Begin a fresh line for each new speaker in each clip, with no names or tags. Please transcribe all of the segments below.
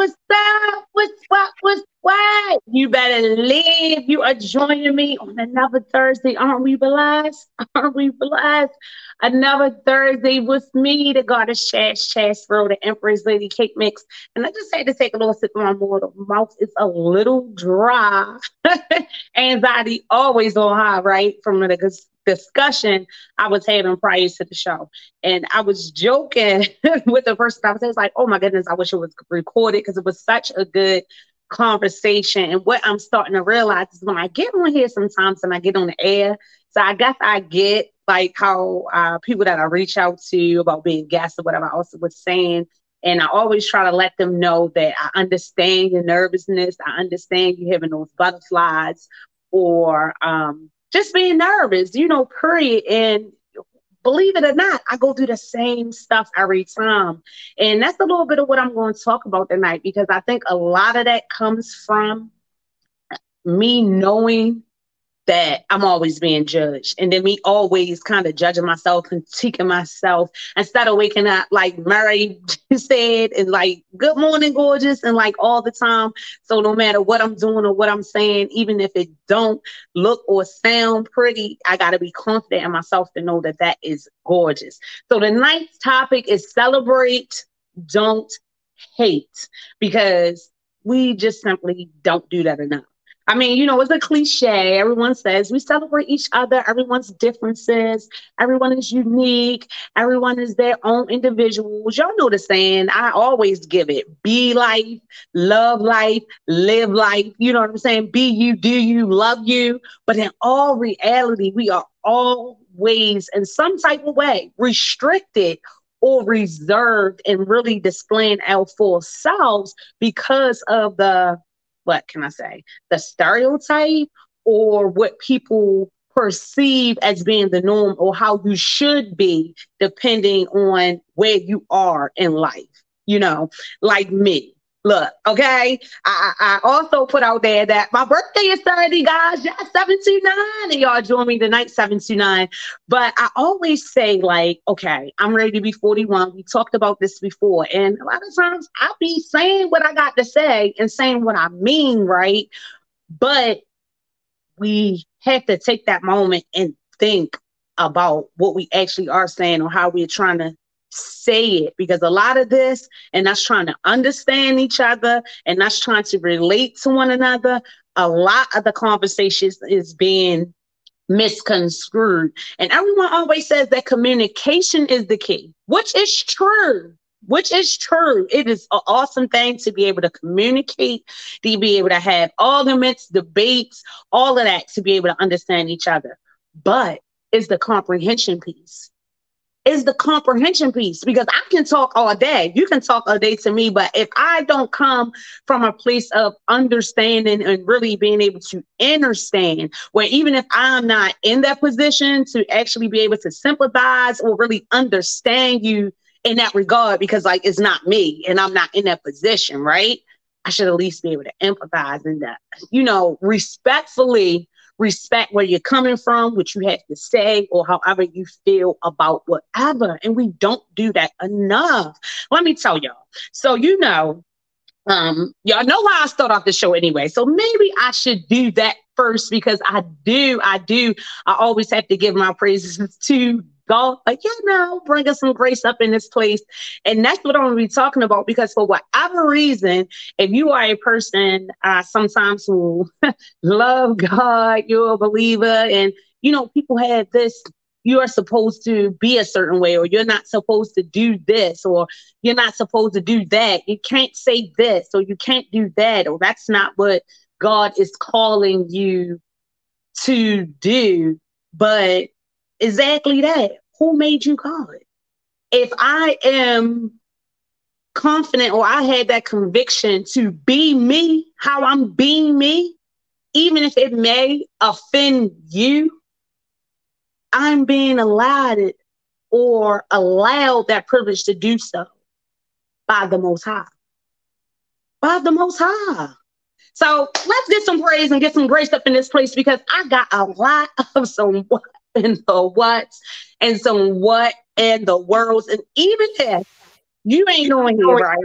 What's up? What's what? What's what? You better live. You are joining me on another Thursday. Aren't we blessed? Aren't we blessed? Another Thursday with me, the goddess Chas Chastro, the Empress Lady Cake Mix. And I just had to take a little sip of my water. Mouth is a little dry. Anxiety always on high, right? From the discussion I was having prior to the show. And I was joking with the person I was, like, oh my goodness, I wish it was recorded because it was such a good conversation. And what I'm starting to realize is when I get on here sometimes and I get on the air, so I guess I get like how uh, people that I reach out to about being guests or whatever I also was saying. And I always try to let them know that I understand your nervousness. I understand you having those butterflies or um, just being nervous, you know, period. And believe it or not, I go through the same stuff every time. And that's a little bit of what I'm going to talk about tonight because I think a lot of that comes from me knowing that I'm always being judged. And then me always kind of judging myself, critiquing myself instead of waking up like Mary said and like, good morning, gorgeous, and like all the time. So no matter what I'm doing or what I'm saying, even if it don't look or sound pretty, I got to be confident in myself to know that that is gorgeous. So the ninth topic is celebrate, don't hate, because we just simply don't do that enough. I mean, you know, it's a cliche. Everyone says we celebrate each other, everyone's differences, everyone is unique, everyone is their own individuals. Y'all know the saying. I always give it be life, love life, live life. You know what I'm saying? Be you, do you, love you. But in all reality, we are always, in some type of way, restricted or reserved and really displaying our full selves because of the what can I say, the stereotype or what people perceive as being the norm or how you should be depending on where you are in life. You know, like me. Look, okay. I, I also put out there that my birthday is 30, guys. Yeah, 729. And y'all join me tonight, 729. But I always say, like, okay, I'm ready to be 41. We talked about this before. And a lot of times I'll be saying what I got to say and saying what I mean, right? But we have to take that moment and think about what we actually are saying or how we're trying to say it because a lot of this and that's trying to understand each other and that's trying to relate to one another a lot of the conversations is being misconstrued. And everyone always says that communication is the key which is true which is true. It is an awesome thing to be able to communicate to be able to have arguments debates all of that to be able to understand each other. But is the comprehension piece is the comprehension piece because I can talk all day. You can talk all day to me, but if I don't come from a place of understanding and really being able to understand, where even if I'm not in that position to actually be able to sympathize or really understand you in that regard, because like it's not me and I'm not in that position, right? I should at least be able to empathize in that, you know, respectfully respect where you're coming from, what you have to say, or however you feel about whatever. And we don't do that enough. Let me tell y'all. So, you know, um, y'all know why I start off the show anyway. So maybe I should do that first because I do, I do, I always have to give my praises to God, like, you know, bring us some grace up in this place. And that's what I'm to be talking about because for whatever reason, if you are a person uh, sometimes who love God, you're a believer, and, you know, people have this you are supposed to be a certain way, or you're not supposed to do this, or you're not supposed to do that. You can't say this, or you can't do that, or that's not what God is calling you to do. But exactly that. Who made you God? If I am confident or I had that conviction to be me, how I'm being me, even if it may offend you, I'm being allowed it or allowed that privilege to do so by the Most High. By the Most High. So let's get some praise and get some grace up in this place because I got a lot of some and the what's and some what and the worlds. And even if you ain't on here, right?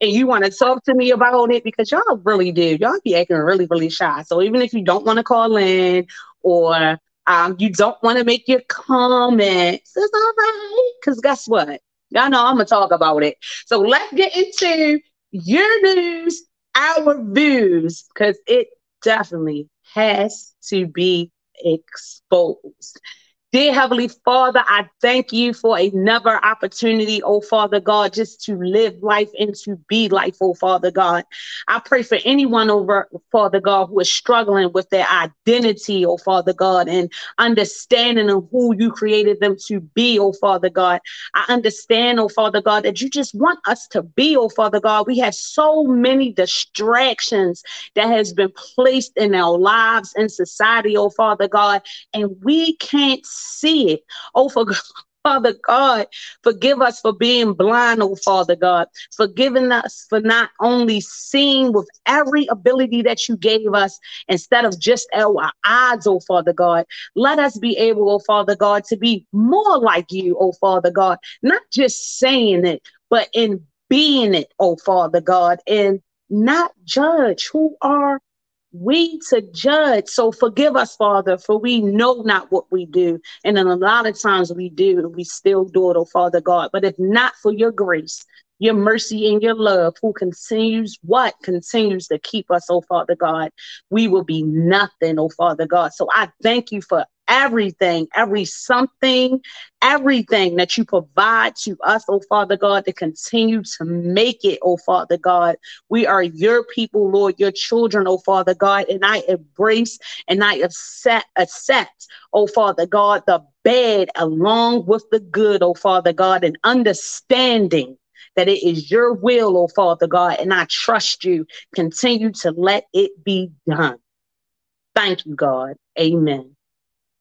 And you want to talk to me about it because y'all really do. Y'all be acting really, really shy. So even if you don't want to call in or um, you don't want to make your comments, it's all right. Because guess what? Y'all know I'm going to talk about it. So let's get into your news, our views, because it definitely has to be exposed. Dear Heavenly Father, I thank you for another opportunity, oh Father God, just to live life and to be life, oh Father God. I pray for anyone over, Father God, who is struggling with their identity, oh Father God, and understanding of who you created them to be, oh Father God. I understand, oh Father God, that you just want us to be, oh Father God. We have so many distractions that has been placed in our lives and society, oh Father God, and we can't see it. Oh, for Father God, forgive us for being blind, oh Father God, forgiving us for not only seeing with every ability that you gave us instead of just our eyes, oh Father God. Let us be able, oh Father God, to be more like you, oh Father God, not just saying it, but in being it, oh Father God, and not judge who are we to judge. So forgive us, Father, for we know not what we do. And then a lot of times we do, and we still do it, oh Father God. But if not for your grace, your mercy and your love, who continues what continues to keep us, oh Father God, we will be nothing, oh Father God. So I thank you for everything, every something, everything that you provide to us, oh Father God, to continue to make it, oh Father God. We are your people, Lord, your children, oh Father God, and I embrace and I accept, accept, oh Father God, the bad along with the good, oh Father God, and understanding that it is your will, oh Father God, and I trust you. Continue to let it be done. Thank you, God. Amen.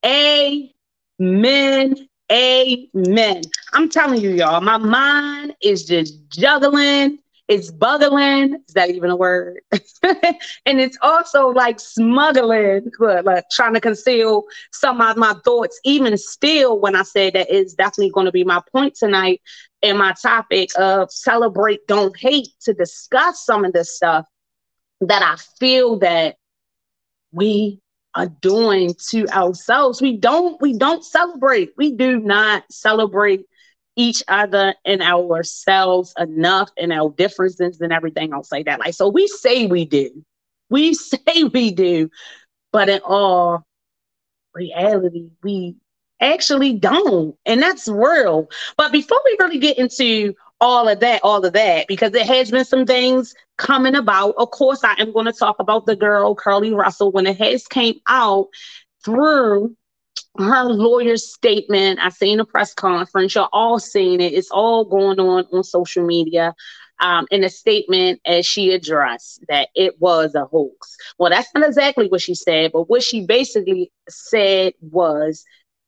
Amen. Amen. I'm telling you, y'all, my mind is just juggling. It's buggling. Is that even a word? and it's also like smuggling, but like trying to conceal some of my thoughts. Even still, when I say that is definitely going to be my point tonight and my topic of celebrate, don't hate, to discuss some of this stuff that I feel that we are doing to ourselves. We don't we don't celebrate. We do not celebrate each other and ourselves enough and our differences and everything. I'll say that. Like so we say we do. We say we do, but in all reality, we actually don't. And that's real. But before we really get into all of that, all of that, because there has been some things coming about. Of course, I am going to talk about the girl, Carlee Russell, when it has came out through her lawyer's statement. I seen a press conference. You're all seeing it. It's all going on on social media. Um, in a statement as she addressed that it was a hoax. Well, that's not exactly what she said, but what she basically said was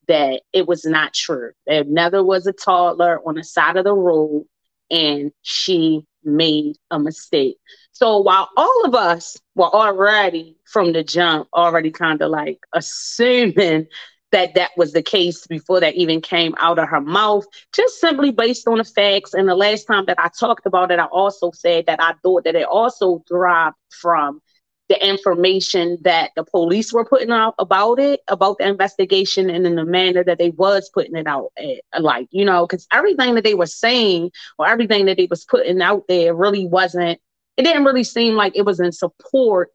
that it was not true. There never was a toddler on the side of the road and she made a mistake. So while all of us were already from the jump, already kind of like assuming that that was the case before that even came out of her mouth, just simply based on the facts. And the last time that I talked about it, I also said that I thought that it also derived from the information that the police were putting out about it, about the investigation, and in the manner that they was putting it out, at, like you know, because everything that they were saying or everything that they was putting out there really wasn't. It didn't really seem like it was in support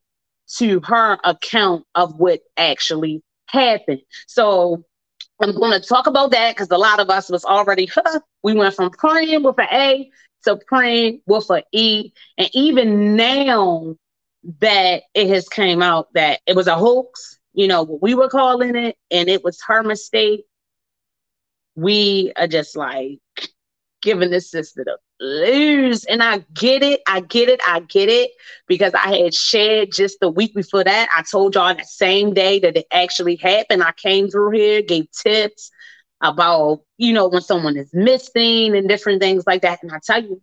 to her account of what actually happened. So I'm going to talk about that because a lot of us was already, huh, we went from praying with an A to praying with an E, and even now that it has came out that it was a hoax, you know, what we were calling it, and it was her mistake. We are just like, giving this sister the lose. And I get it. I get it. I get it. Because I had shared just the week before that. I told y'all that same day that it actually happened. I came through here, gave tips about, you know, when someone is missing and different things like that. And I tell you,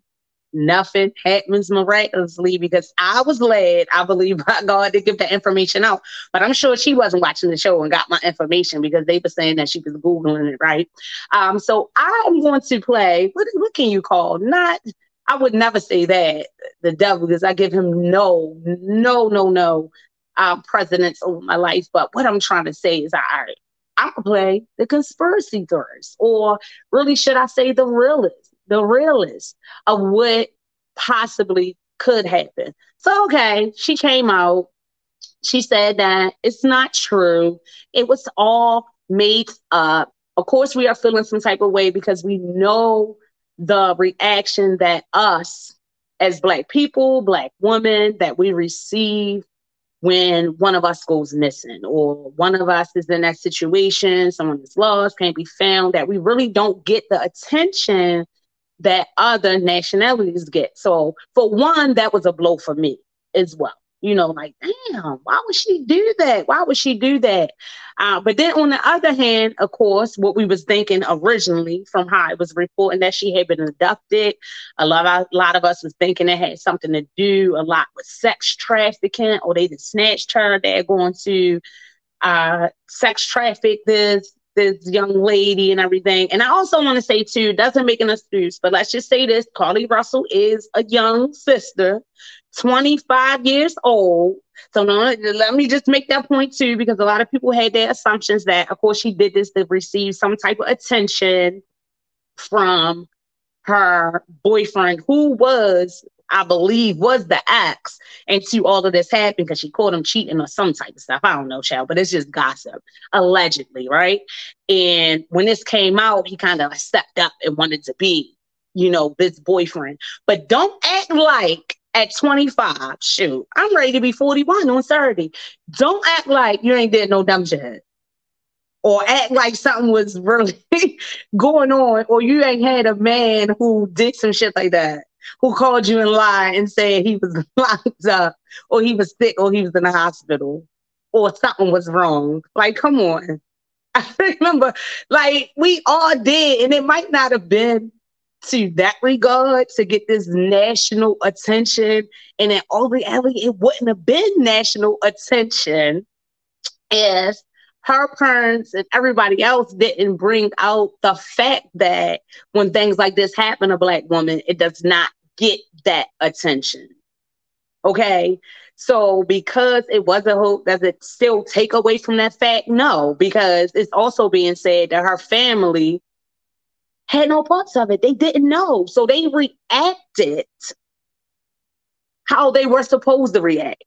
nothing happens miraculously because I was led, I believe, by God to give the information out. But I'm sure she wasn't watching the show and got my information because they were saying that she was Googling it, right? Um, so I'm going to play, what, what can you call? Not, I would never say that, the devil, because I give him no, no, no, no um, precedence over my life. But what I'm trying to say is, all right, I'm going to play the conspiracy theorist, or really, should I say the realist? The realist of what possibly could happen. So, okay, she came out. She said that it's not true. It was all made up. Of course, we are feeling some type of way because we know the reaction that us as Black people, Black women, that we receive when one of us goes missing or one of us is in that situation, someone is lost, can't be found, that we really don't get the attention that other nationalities get. So for one, that was a blow for me as well. You know, like, damn, why would she do that? Why would she do that? Uh, but then on the other hand, of course, what we was thinking originally from how it was reporting that she had been abducted, a lot of a lot of us was thinking it had something to do a lot with sex trafficking, or they just snatched her. They're going to uh, sex traffic this this young lady and everything. And I also want to say too, doesn't make an excuse, but let's just say this: Carlee Russell is a young sister, 25 years old. So no, let me just make that point too, because a lot of people had their assumptions that, of course, she did this to receive some type of attention from her boyfriend, who was I believe was the axe into all of this happened because she caught him cheating or some type of stuff. I don't know, child, but it's just gossip, allegedly, right? And when this came out, he kind of stepped up and wanted to be, you know, this boyfriend. But don't act like at 25, shoot, I'm ready to be 41 on Saturday. Don't act like you ain't did no dumb shit. Or act like something was really going on, or you ain't had a man who did some shit like that who called you and lied and said he was locked up or he was sick or he was in the hospital or something was wrong. Like, come on. I remember, like, we all did, and it might not have been to that regard to get this national attention. And in all reality, it wouldn't have been national attention if her parents and everybody else didn't bring out the fact that when things like this happen to black women, it does not get that attention. Okay. So because it was a hope, does it still take away from that fact? No, because it's also being said that her family had no parts of it. They didn't know. So they reacted how they were supposed to react.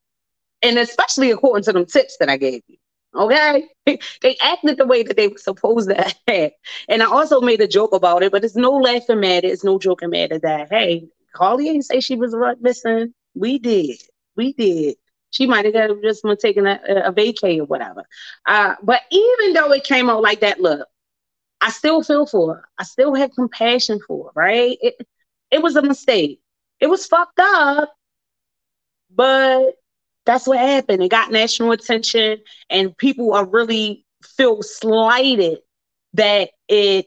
And especially according to them tips that I gave you. Okay. they acted the way that they were supposed to act. And I also made a joke about it, but it's no laughing matter. It's no joking matter that, hey, Carlee ain't say she was missing. We did. We did. She might have just been taking a, a vacay or whatever. Uh, but even though it came out like that, look, I still feel for her. I still have compassion for her, right? It, it was a mistake. It was fucked up, but that's what happened. It got national attention, and people are really feel slighted that it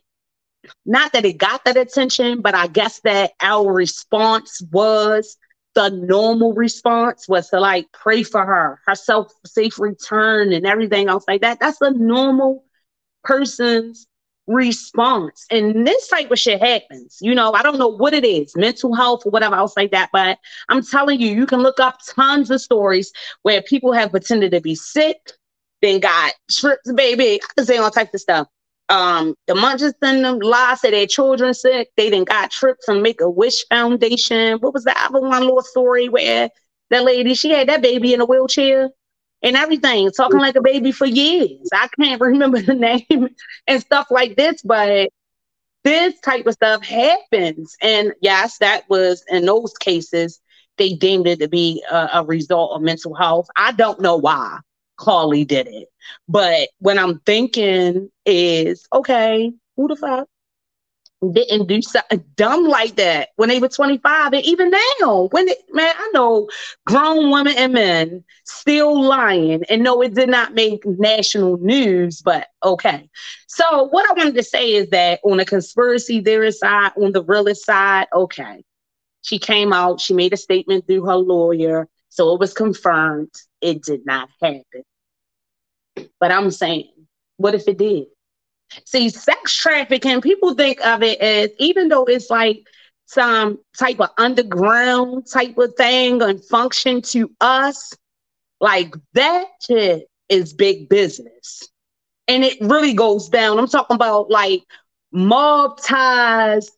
not that it got that attention, but I guess that our response was the normal response was to like pray for her, her self safe return and everything else like that. That's a normal person's response. And this type of shit happens. You know, I don't know what it is, mental health or whatever else like that. But I'm telling you, you can look up tons of stories where people have pretended to be sick, then got trips, baby. I can say all types of stuff um, the Munchers and them lies that their children sick. They didn't got trips from Make a Wish Foundation. What was the other one little story where that lady she had that baby in a wheelchair and everything, talking like a baby for years. I can't remember the name and stuff like this, but this type of stuff happens. And yes, that was in those cases they deemed it to be a, a result of mental health. I don't know why. Carlee did it. But when I'm thinking is, okay, who the fuck didn't do something dumb like that when they were 25 and even now when it, man i know grown women and men still lying. And no it did not make national news but okay. So what i wanted to say is that on the conspiracy theorist side on the realist side okay. She came out she made a statement through her lawyer so it was confirmed. It did not happen. But i'm saying what if it did See, sex trafficking, people think of it as even though it's like some type of underground type of thing and function to us, like that shit is big business. And it really goes down. I'm talking about like mob ties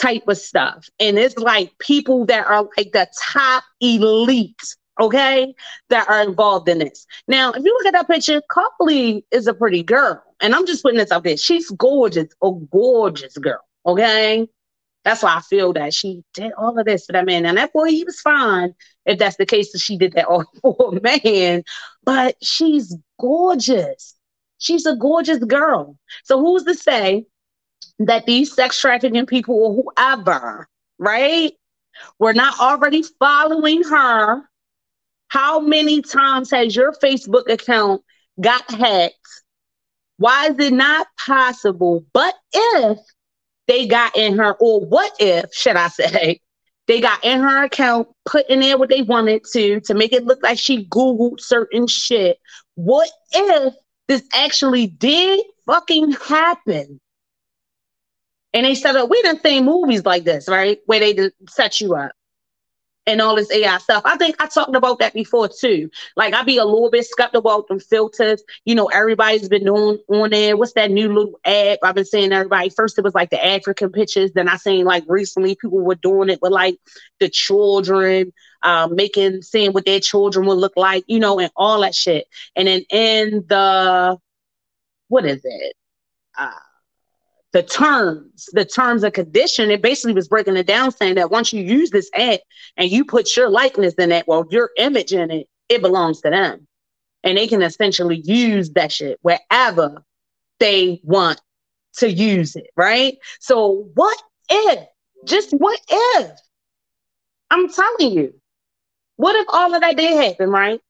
type of stuff. And it's like people that are like the top elite okay, that are involved in this. Now, if you look at that picture, Carlee is a pretty girl. And I'm just putting this out there. She's gorgeous, a gorgeous girl, okay? That's why I feel that she did all of this for that man. And that boy, he was fine if that's the case that she did that all for a man. But she's gorgeous. She's a gorgeous girl. So who's to say that these sex trafficking people or whoever, right, were not already following her how many times has your Facebook account got hacked? Why is it not possible? But if they got in her, or what if, should I say, they got in her account, put in there what they wanted to, to make it look like she Googled certain shit. What if this actually did fucking happen? And they set up, we didn't see movies like this, right? Where they set you up and all this AI stuff. I think I talked about that before too. Like I be a little bit skeptical about them filters. You know, everybody's been doing on there. What's that new little app? I've been seeing everybody. First it was like the African pictures. Then I seen like recently people were doing it with like the children, um, making seeing what their children would look like, you know, and all that shit. And then in the what is it? Uh, the terms, the terms and condition, it basically was breaking it down, saying that once you use this app and you put your likeness in it, well, your image in it, it belongs to them. And they can essentially use that shit wherever they want to use it, right? So what if, just what if? I'm telling you, what if all of that did happen, right?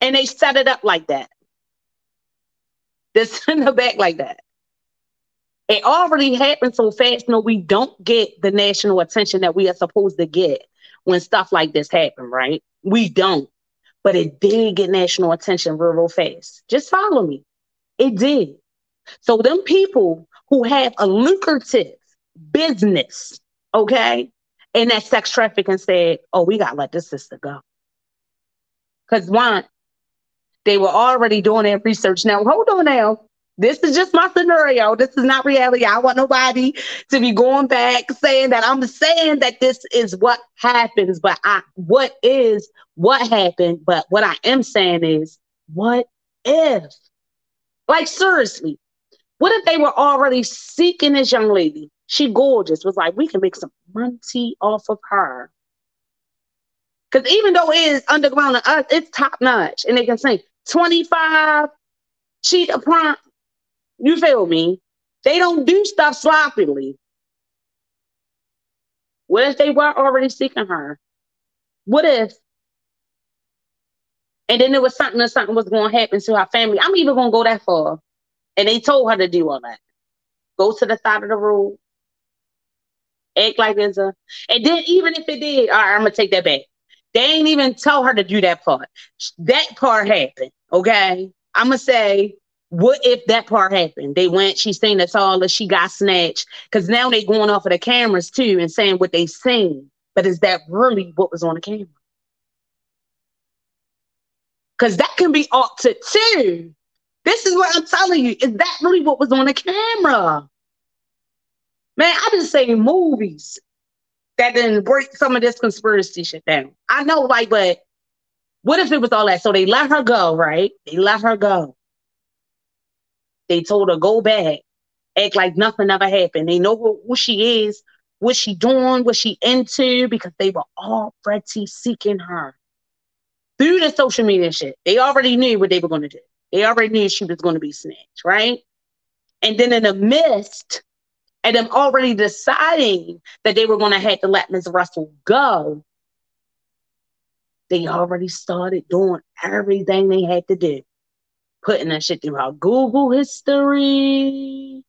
And they set it up like that. They send it back like that. It already happened so fast. No, we don't get the national attention that we are supposed to get when stuff like this happen, right? We don't. But it did get national attention real, real fast. Just follow me. It did. So them people who have a lucrative business, okay, in that sex trafficking said, oh, we gotta let this sister go. Because one, they were already doing that research. Now, hold on now. This is just my scenario. This is not reality. I want nobody to be going back saying that I'm saying that this is what happens, but I what is what happened. But what I am saying is, what if? Like seriously, what if they were already seeking this young lady? She gorgeous, was like, we can make some money off of her. Because even though it is underground to us, it's top notch. And they can say 25 cheat upon you feel me? They don't do stuff sloppily. What if they were already seeking her? What if? And then there was something or something was going to happen to her family. I'm even going to go that far. And they told her to do all that. Go to the side of the road. Act like there's a. And then even if it did, all right, I'm going to take that back. They ain't even tell her to do that part. That part happened. Okay. I'm going to say what if that part happened? They went, she's saying that's all, she got snatched. Because now they going off of the cameras too and saying what they seen. But is that really what was on the camera? Because that can be altered too. This is what I'm telling you. Is that really what was on the camera? Man, I just say movies that didn't break some of this conspiracy shit down. I know, like, but what if it was all that? So they let her go, right? They let her go. They told her go back, act like nothing ever happened. They know who, who she is, what she doing, what she into, because they were all already seeking her through the social media shit. They already knew what they were going to do. They already knew she was going to be snatched, right? And then in the midst and them already deciding that they were going to have to let Ms. Russell go, they already started doing everything they had to do, putting that shit through our Google history,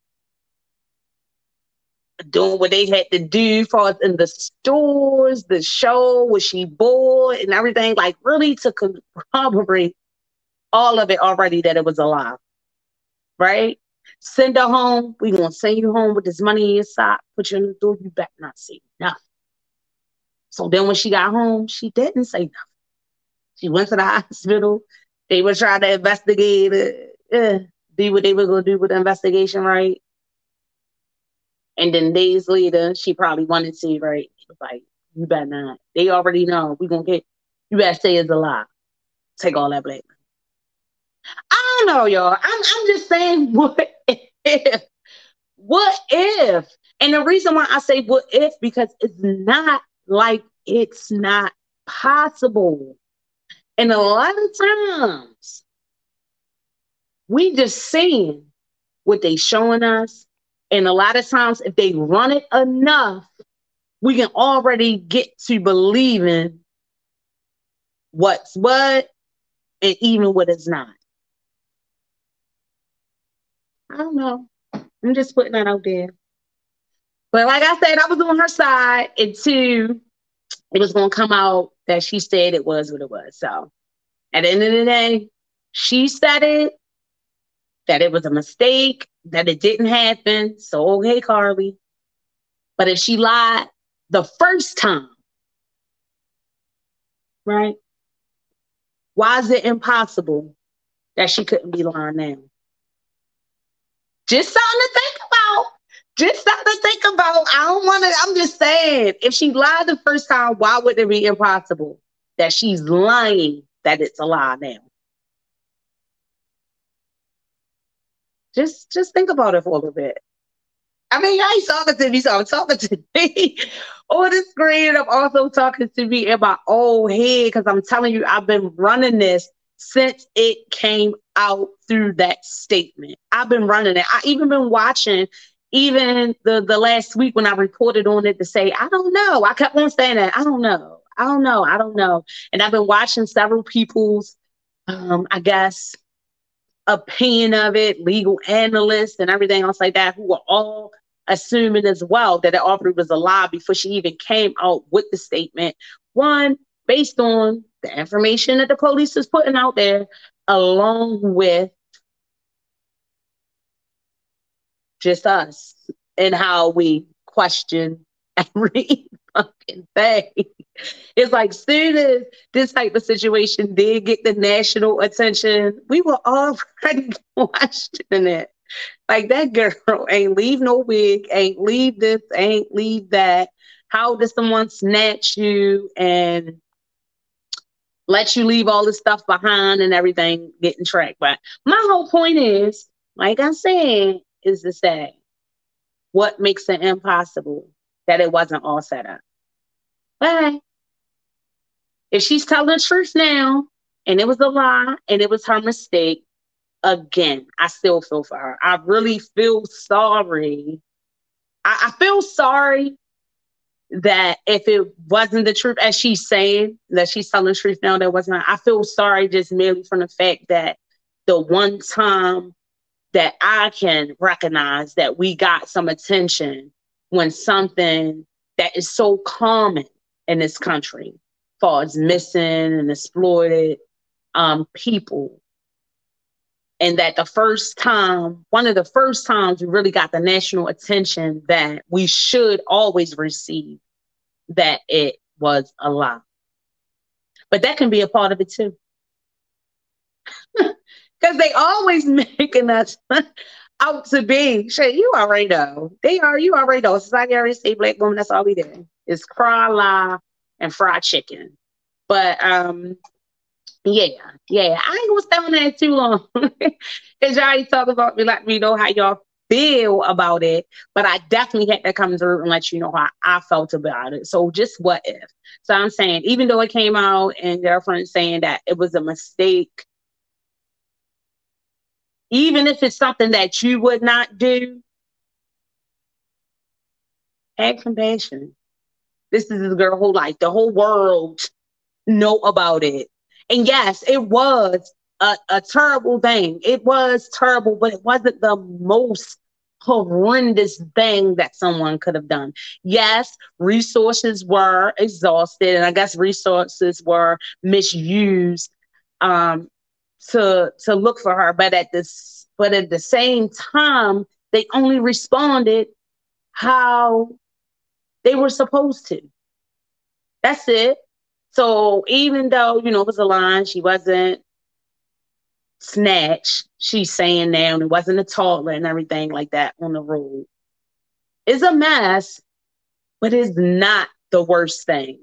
doing what they had to do for us in the stores, the show, was she bored, and everything, like really to corroborate all of it already that it was a lie. Right? Send her home. We gonna send you home with this money in your sock, put you in the door, you better not say nothing. So then when she got home, she didn't say nothing. She went to the hospital. They were trying to investigate it, uh, do what they were gonna do with the investigation, right? And then days later, she probably wanted to, right? Like, you better not. They already know we gonna get. You better say it's a lie. Take all that blame. I don't know, y'all. I'm I'm just saying, what if? What if? And the reason why I say what if because it's not like it's not possible. And a lot of times we just seeing what they showing us. And a lot of times if they run it enough, we can already get to believing what's what and even what is not. I don't know. I'm just putting that out there. But like I said, I was on her side, two, it was gonna come out that she said it was what it was. So at the end of the day, she said it, that it was a mistake, that it didn't happen. So okay, Carlee. But if she lied the first time, right? Why is it impossible that she couldn't be lying now? Just something to. Just something to think about. I don't want to, I'm just saying, if she lied the first time, why would it be impossible that she's lying that it's a lie now? Just just think about it for a little bit. I mean, I ain't talking to me, so I'm talking to me on the screen. I'm also talking to me in my old head because I'm telling you, I've been running this since it came out through that statement. I've been running it. I even been watching even the the last week when I reported on it to say, I don't know. I kept on saying that. I don't know. I don't know. I don't know. And I've been watching several people's um, I guess opinion of it, legal analysts and everything else like that, who were all assuming as well that already was a lie before she even came out with the statement. One, based on the information that the police is putting out there, along with just us and how we question every fucking thing. It's like soon as this type of situation did get the national attention, we were already questioning it. Like that girl ain't leave no wig, ain't leave this, ain't leave that. How does someone snatch you and let you leave all this stuff behind and everything getting tracked. But my whole point is, like I said, is to say what makes it impossible that it wasn't all set up. But if she's telling the truth now and it was a lie and it was her mistake, again, I still feel for her. I really feel sorry. I, I feel sorry that if it wasn't the truth, as she's saying that she's telling the truth now, that wasn't. I feel sorry just merely from the fact that the one time that I can recognize that we got some attention when something that is so common in this country, falls missing and exploited um, people, and that the first time, one of the first times we really got the national attention that we should always receive that it was a lie. But that can be a part of it too. Because they always making us out to be. Shit, you already know. They are, you already know. Like I already say, black woman, that's all we do. It's cry, lie, and fried chicken. But um, yeah, yeah. I ain't gonna stay on that too long. Cause y'all already talk about me, let me know how y'all feel about it, but I definitely had to come through and let you know how I felt about it. So just what if? So I'm saying, even though it came out and their friends saying that it was a mistake, even if it's something that you would not do, have compassion. This is this girl who like the whole world know about it. And yes, it was a, a terrible thing. It was terrible, but it wasn't the most horrendous thing that someone could have done. Yes, resources were exhausted, and I guess resources were misused um, to to look for her. But at this, but at the same time, they only responded how they were supposed to. That's it. So even though you know it was a line, she wasn't snatch, she's saying now, and it wasn't a toddler and everything like that on the road. It's a mess, but it's not the worst thing.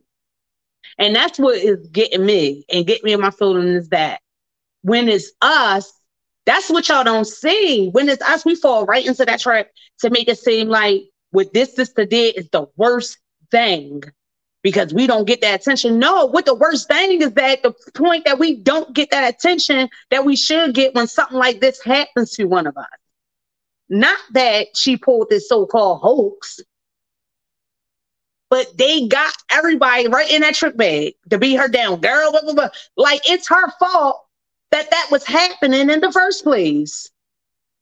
And that's what is getting me and get me in my feeling is that when it's us, that's what y'all don't see. When it's us, we fall right into that trap to make it seem like what this sister did is the worst thing because we don't get that attention. No, what the worst thing is that the point that we don't get that attention that we should get when something like this happens to one of us. Not that she pulled this so-called hoax, but they got everybody right in that trick bag to beat her down. Girl, blah, blah, blah. like it's her fault that that was happening in the first place.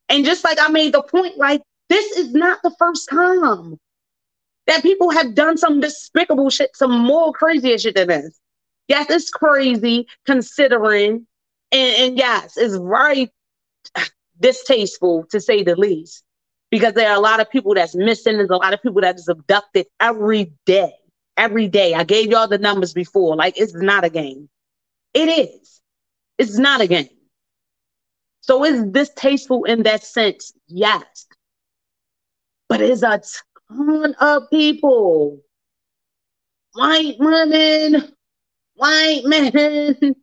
And just like I made the point, like this is not the first time that people have done some despicable shit, some more crazier shit than this. Yes, it's crazy considering, and, and yes, it's very distasteful to say the least, because there are a lot of people that's missing. There's a lot of people that is abducted every day. Every day. I gave y'all the numbers before. Like, it's not a game. It is. It's not a game. So it's distasteful in that sense, yes. But it's a ton of people. White women, white men,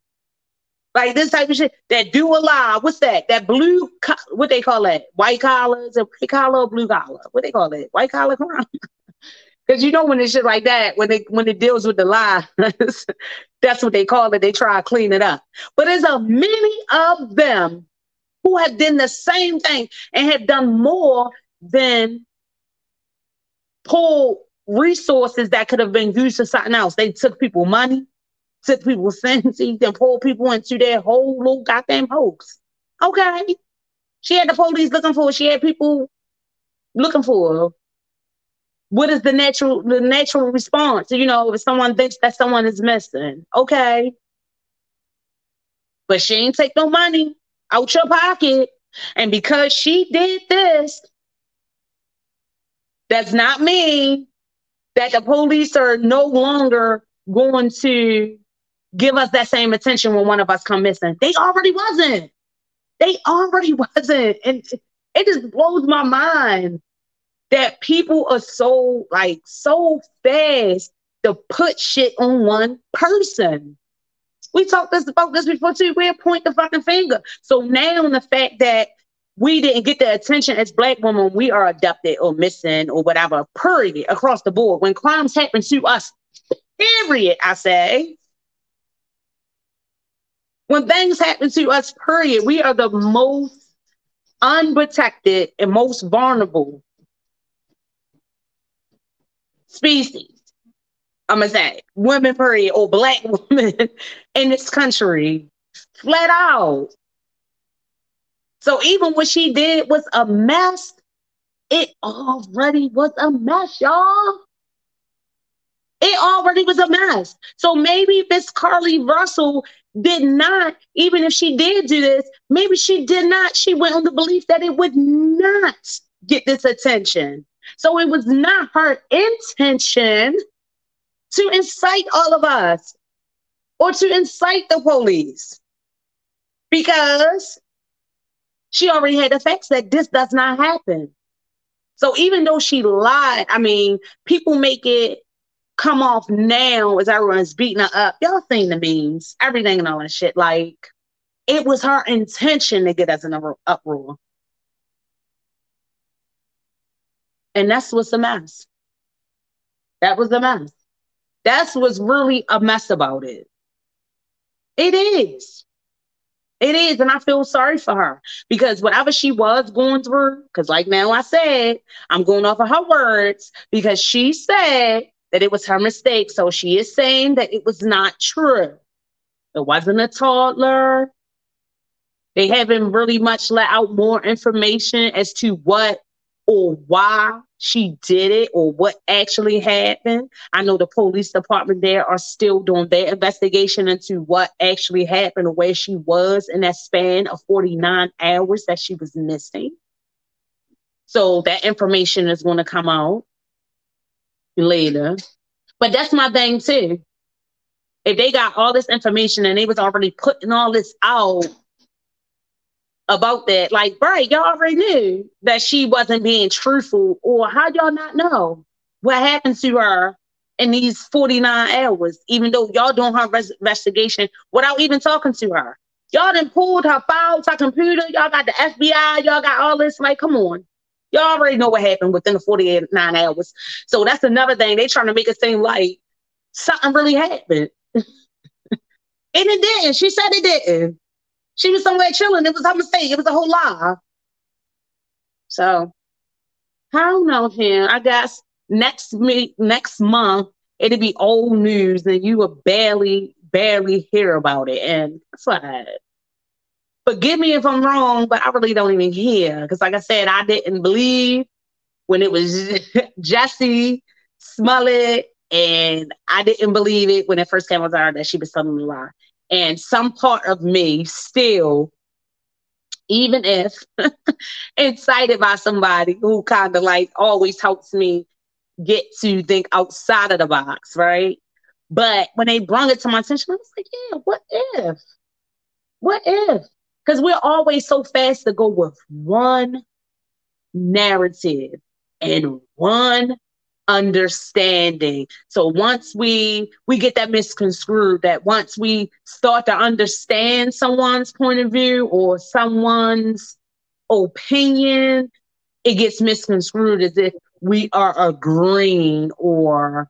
like this type of shit that do a lot. What's that? That blue, co- what they call that? White collars, Is it white collar blue collar? What they call it? White collar crime. Because you know when it's shit like that, when it when it deals with the lies, that's what they call it. They try to clean it up. But there's a many of them who have done the same thing and have done more than pull resources that could have been used for something else. They took people money, took people sentences, and pulled people into their whole little goddamn hoax. Okay. She had the police looking for her. She had people looking for her. What is the natural the natural response? You know, if someone thinks that someone is missing, okay. But she ain't take no money out your pocket. And because she did this, does not mean that the police are no longer going to give us that same attention when one of us come missing. They already wasn't. They already wasn't. And it just blows my mind that people are so like so fast to put shit on one person. We talked this about this before too. We point the fucking finger. So now the fact that we didn't get the attention as black women we are abducted or missing or whatever, period, across the board. When crimes happen to us, period, I say. When things happen to us, period, we are the most unprotected and most vulnerable species. I'm gonna say women, period, or black women in this country, flat out. So even what she did was a mess. It already was a mess, y'all. It already was a mess. So maybe Miss Carlee Russell did not, even if she did do this, maybe she did not. She went on the belief that it would not get this attention. So it was not her intention to incite all of us or to incite the police because she already had the facts that this does not happen. So even though she lied, I mean, people make it come off now as everyone's beating her up. Y'all seen the memes, everything and all that shit. Like, it was her intention to get us in an uproar. And that's what's a mess. That was a mess. That's what's really a mess about it. It is. It is, and I feel sorry for her because whatever she was going through, because like now I said, I'm going off of her words because she said that it was her mistake. So she is saying that it was not true. It wasn't a toddler. They haven't really much let out more information as to what or why she did it or what actually happened. I know the police department there are still doing their investigation into what actually happened or where she was in that span of 49 hours that she was missing. So that information is going to come out later. But that's my thing too. If they got all this information and they was already putting all this out about that. Like, right, y'all already knew that she wasn't being truthful, or how y'all not know what happened to her in these 49 hours, even though y'all doing her res- investigation without even talking to her. Y'all done pulled her files, her computer, y'all got the FBI, y'all got all this. Like, come on. Y'all already know what happened within the 49 hours. So that's another thing. They trying to make it seem like something really happened. and it didn't. She said it didn't. She was somewhere chilling. It was her mistake. It was a whole lie. So I don't know him. I guess next week, next month, it'll be old news and you will barely, barely hear about it. And that's what Forgive me if I'm wrong, but I really don't even hear. Because like I said, I didn't believe when it was Jussie Smollett, and I didn't believe it when it first came out that she was telling a lie. And some part of me still, even if incited by somebody who kind of like always helps me get to think outside of the box, right? But when they brought it to my attention, I was like, yeah, what if? What if? Because we're always so fast to go with one narrative and one understanding. So once we we get that misconstrued that once we start to understand someone's point of view or someone's opinion it gets misconstrued as if we are agreeing or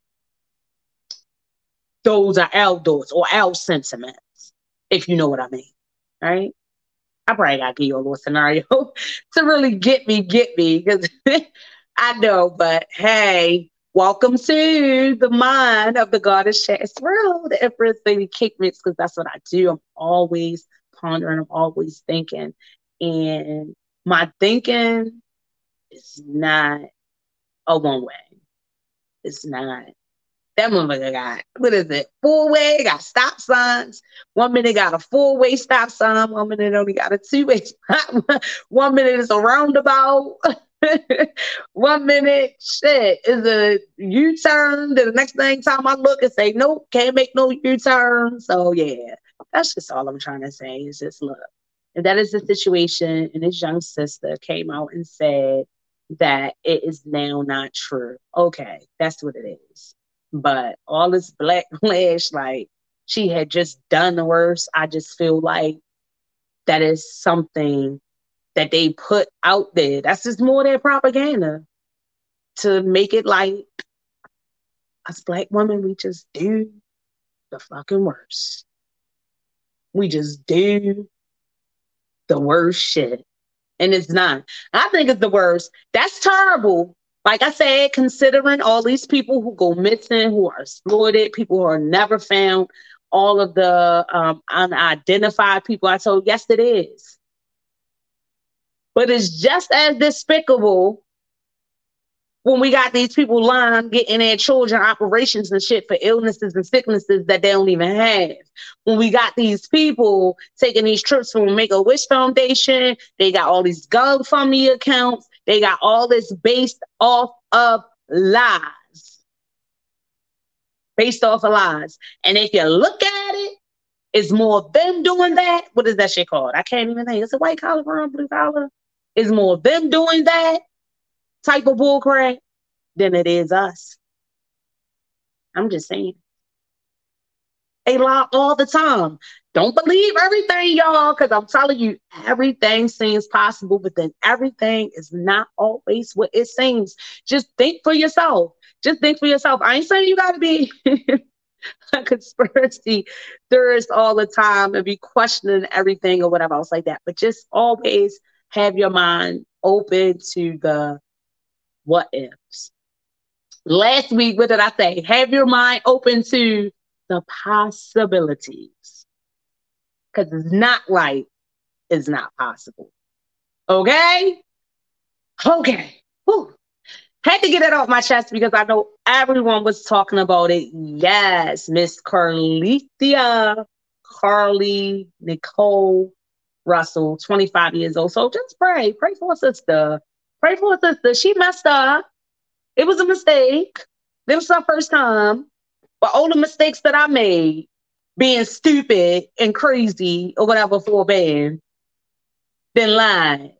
those are outdoors or our sentiments if you know what i mean right? I probably gotta give you a little scenario to really get me get me because I know, but hey, welcome to the mind of the goddess Chatsworld, the Empress Lady Cake Mix, because that's what I do. I'm always pondering, I'm always thinking. And my thinking is not a one way. It's not. That motherfucker got, what is it? Four way, got stop signs. One minute got a four way stop sign. One minute only got a two way stop. One minute is a roundabout. One minute, shit, is a U turn. The next thing, time I look and say, nope, can't make no U turn. So, yeah, that's just all I'm trying to say is just look. And that is the situation. And his young sister came out and said that it is now not true. Okay, that's what it is. But all this black flash, like she had just done the worst. I just feel like that is something that they put out there. That's just more their propaganda to make it like us black women, we just do the fucking worst. We just do the worst shit. And it's not. I think it's the worst. That's terrible. Like I said, considering all these people who go missing, who are exploited, people who are never found, all of the um, unidentified people, I told, yes, it is. But it's just as despicable when we got these people lying, getting their children operations and shit for illnesses and sicknesses that they don't even have. When we got these people taking these trips from Make a Wish Foundation, they got all these GoFundMe accounts, they got all this based off of lies. Based off of lies. And if you look at it, it's more of them doing that. What is that shit called? I can't even think. It's a white collar or blue collar is more them doing that type of bullcrap than it is us. I'm just saying. They lie all the time. Don't believe everything, y'all, because I'm telling you, everything seems possible, but then everything is not always what it seems. Just think for yourself. Just think for yourself. I ain't saying you got to be a conspiracy theorist all the time and be questioning everything or whatever else like that. But just always have your mind open to the what ifs. Last week, what did I say? Have your mind open to the possibilities. Because it's not like it's not possible. Okay? Okay. Whew. Had to get it off my chest because I know everyone was talking about it. Yes, Miss Carlethia, Carlee Nichole Russell, 25 years old. So just pray. Pray for a sister. Pray for a sister. She messed up. It was a mistake. It was her first time. But all the mistakes that I made, being stupid and crazy or whatever for a band, then lying.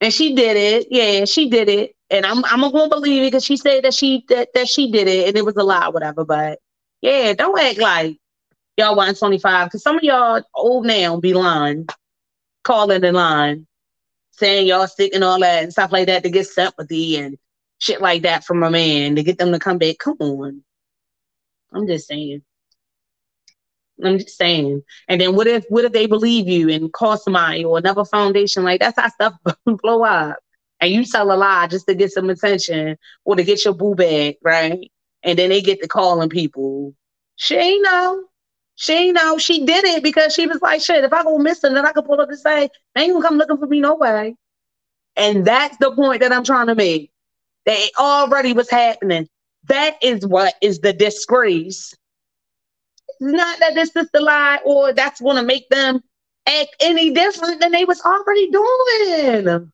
And she did it. Yeah, she did it and I'm I'm gonna believe it because she said that she that, that she did it and it was a lie, whatever. But yeah, don't act like y'all want 25 because some of y'all old now be lying, calling in line, saying y'all sick and all that and stuff like that to get sympathy and shit like that from a man to get them to come back. Come on. I'm just saying. I'm just saying. And then what if what if they believe you and call somebody or another foundation? Like that's how stuff blow up and you tell a lie just to get some attention or to get your boo bag, right? And then they get to calling people. She ain't know. She know. She did it because she was like, shit, if I go missing, then I can pull up and say, they ain't gonna come looking for me no way. And that's the point that I'm trying to make. That it already was happening. That is what is the disgrace. It's not that this is the lie or that's gonna make them act any different than they was already doing.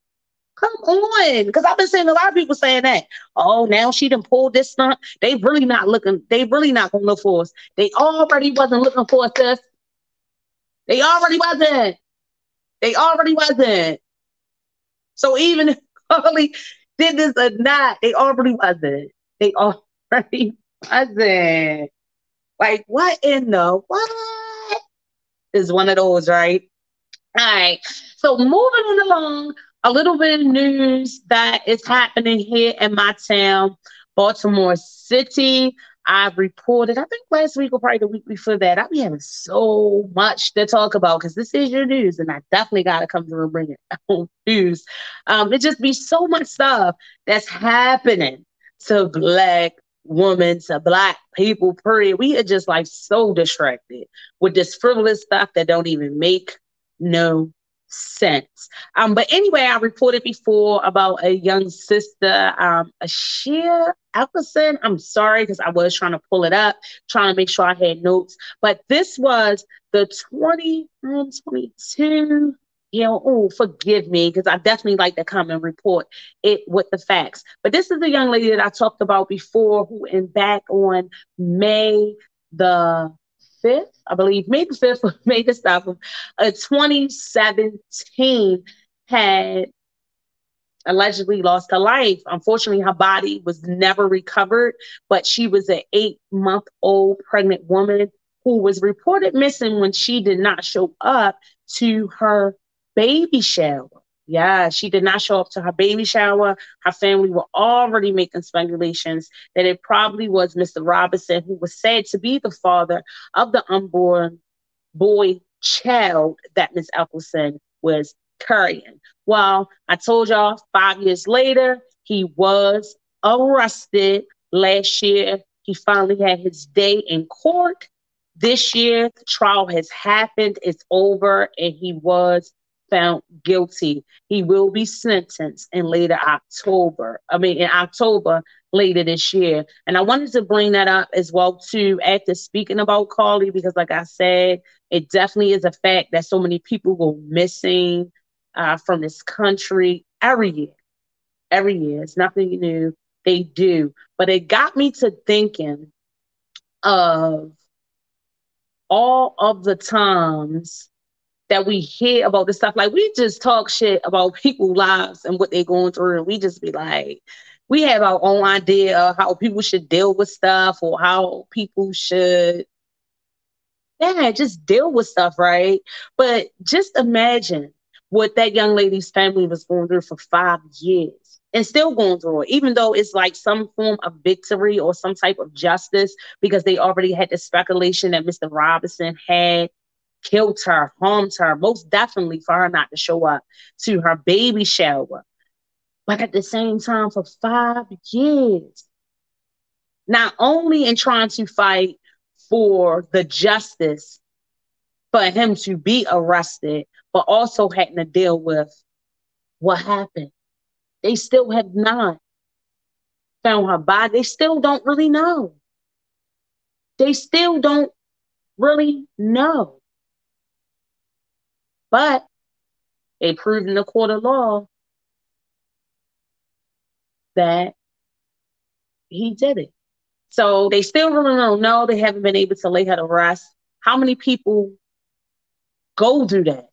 Come on. Because I've been seeing a lot of people saying that. Oh, now she done pulled this stunt. They really not looking, they really not gonna look for us. They already wasn't looking for us, sis. They already wasn't. They already wasn't. So even if Carlee did this or not, they already wasn't. They already wasn't. Like, what in the what? Is one of those, right? All right. So moving on along, a little bit of news that is happening here in my town, Baltimore City. I've reported, I think last week or probably the week before that, I'll be having so much to talk about because this is your news and I definitely got to come through and bring it on news. Um, it just be so much stuff that's happening to Black women, to Black people, period. We are just like so distracted with this frivolous stuff that don't even make no sense. Um, but anyway, I reported before about a young sister, um, Ashia Ellison. I'm sorry because I was trying to pull it up, trying to make sure I had notes. But this was the 2022. You know, oh, forgive me because I definitely like to come and report it with the facts. But this is the young lady that I talked about before who, in back on May the 5th, I believe, May the 5th, May the 7th, of uh, 2017 had allegedly lost her life. Unfortunately, her body was never recovered, but she was an eight month old pregnant woman who was reported missing when she did not show up to her baby shower. Yeah, she did not show up to her baby shower. Her family were already making speculations that it probably was Mr. Robinson, who was said to be the father of the unborn boy child that Miss Ellison was carrying. Well, I told y'all five years later, he was arrested last year. He finally had his day in court. This year, the trial has happened, it's over, and he was found guilty. He will be sentenced in later October. I mean, in October later this year. And I wanted to bring that up as well too after speaking about Carlee because, like I said, it definitely is a fact that so many people go missing uh, from this country every year. Every year, it's nothing new. They do, but it got me to thinking of all of the times that we hear about this stuff. Like we just talk shit about people's lives and what they're going through, and we just be like, we have our own idea of how people should deal with stuff or how people should yeah, just deal with stuff, right? But just imagine what that young lady's family was going through for five years and still going through it, even though it's like some form of victory or some type of justice, because they already had the speculation that Mr. Robinson had killed her, harmed her, most definitely for her not to show up to her baby shower. But at the same time, for five years, not only in trying to fight for the justice for him to be arrested, but also having to deal with what happened. They still have not found her body. They still don't really know. They still don't really know. But they proved in the court of law that he did it. So they still don't know. They haven't been able to lay her to rest. How many people go through that?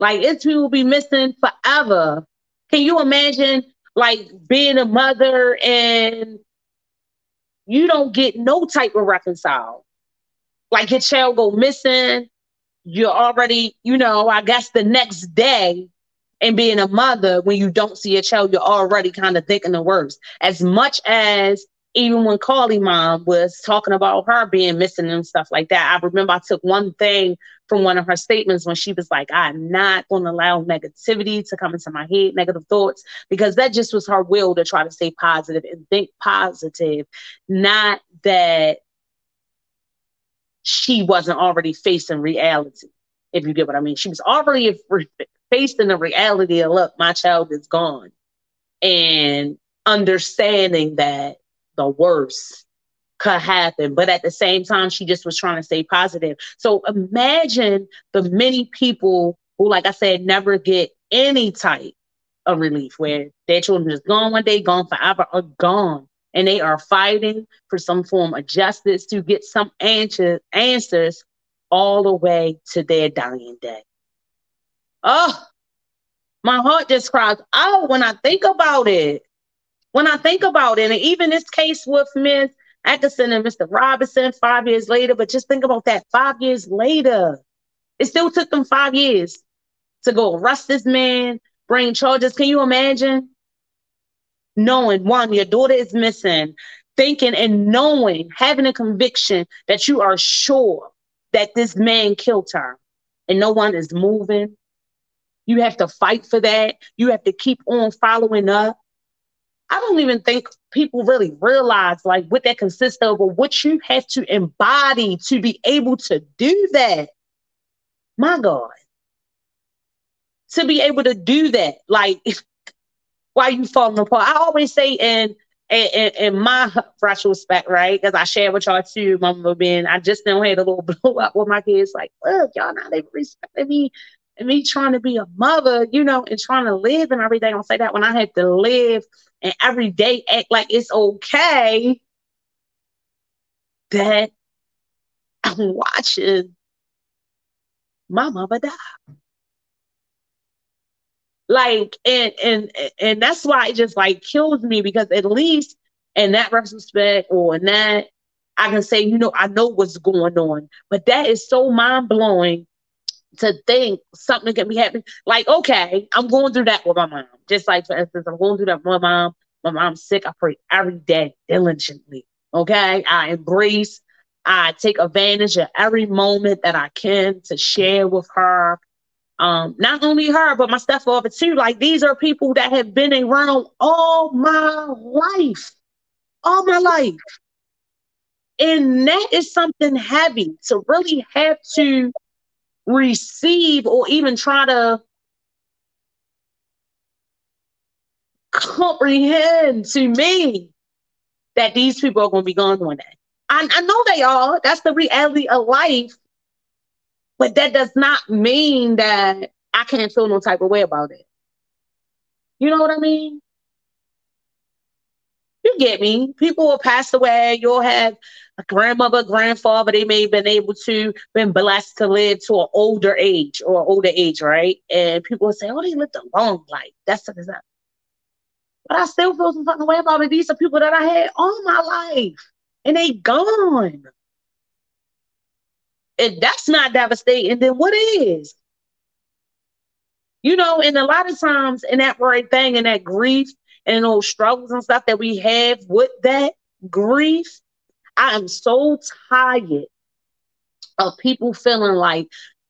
Like it's will be missing forever. Can you imagine like being a mother and you don't get no type of reconcile? Like your child go missing, you're already, you know, I guess the next day and being a mother when you don't see a child, you're already kind of thinking the worst. As much as even when Carlee mom was talking about her being missing and stuff like that, I remember I took one thing from one of her statements when she was like, I'm not going to allow negativity to come into my head, negative thoughts, because that just was her will to try to stay positive and think positive, not that she wasn't already facing reality, if you get what I mean. She was already facing the reality of, look, my child is gone. And understanding that the worst could happen. But at the same time, she just was trying to stay positive. So imagine the many people who, like I said, never get any type of relief where their children is gone one day, gone forever, or gone. And they are fighting for some form of justice to get some answer, answers all the way to their dying day. Oh, my heart just cries out when I think about it. When I think about it, and even this case with Miss Atkinson and Mr. Robinson five years later, but just think about that five years later. It still took them five years to go arrest this man, bring charges. Can you imagine? Knowing one, your daughter is missing, thinking and knowing, having a conviction that you are sure that this man killed her and no one is moving. You have to fight for that. You have to keep on following up. I don't even think people really realize like what that consists of or what you have to embody to be able to do that. My God. To be able to do that, like why you falling apart. I always say in in, in my retrospect, right? Because I share with y'all too, mama being I just don't had a little blow up with my kids, like, look, y'all not even respecting me and me trying to be a mother, you know, and trying to live and everything. I'll say that when I had to live and every day act like it's okay that I'm watching my mother die. Like and and and that's why it just like kills me because at least in that retrospect or in that I can say, you know, I know what's going on. But that is so mind blowing to think something can be happening. Like, okay, I'm going through that with my mom. Just like, for instance, I'm going through that with my mom. My mom's sick. I pray every day diligently. Okay. I embrace, I take advantage of every moment that I can to share with her. Um, not only her, but my stepfather too. Like, these are people that have been around all my life. All my life. And that is something heavy to really have to receive or even try to comprehend to me that these people are going to be gone one day. I, I know they are. That's the reality of life. But that does not mean that I can't feel no type of way about it. You know what I mean? You get me. People will pass away. You'll have a grandmother, grandfather, they may have been able to, been blessed to live to an older age or older age, right? And people will say, oh, they lived a long life. That's the that. But I still feel some fucking way about it. These are people that I had all my life and they gone. If that's not devastating, then what is? You know, and a lot of times in that right thing and that grief and those struggles and stuff that we have with that grief, I am so tired of people feeling like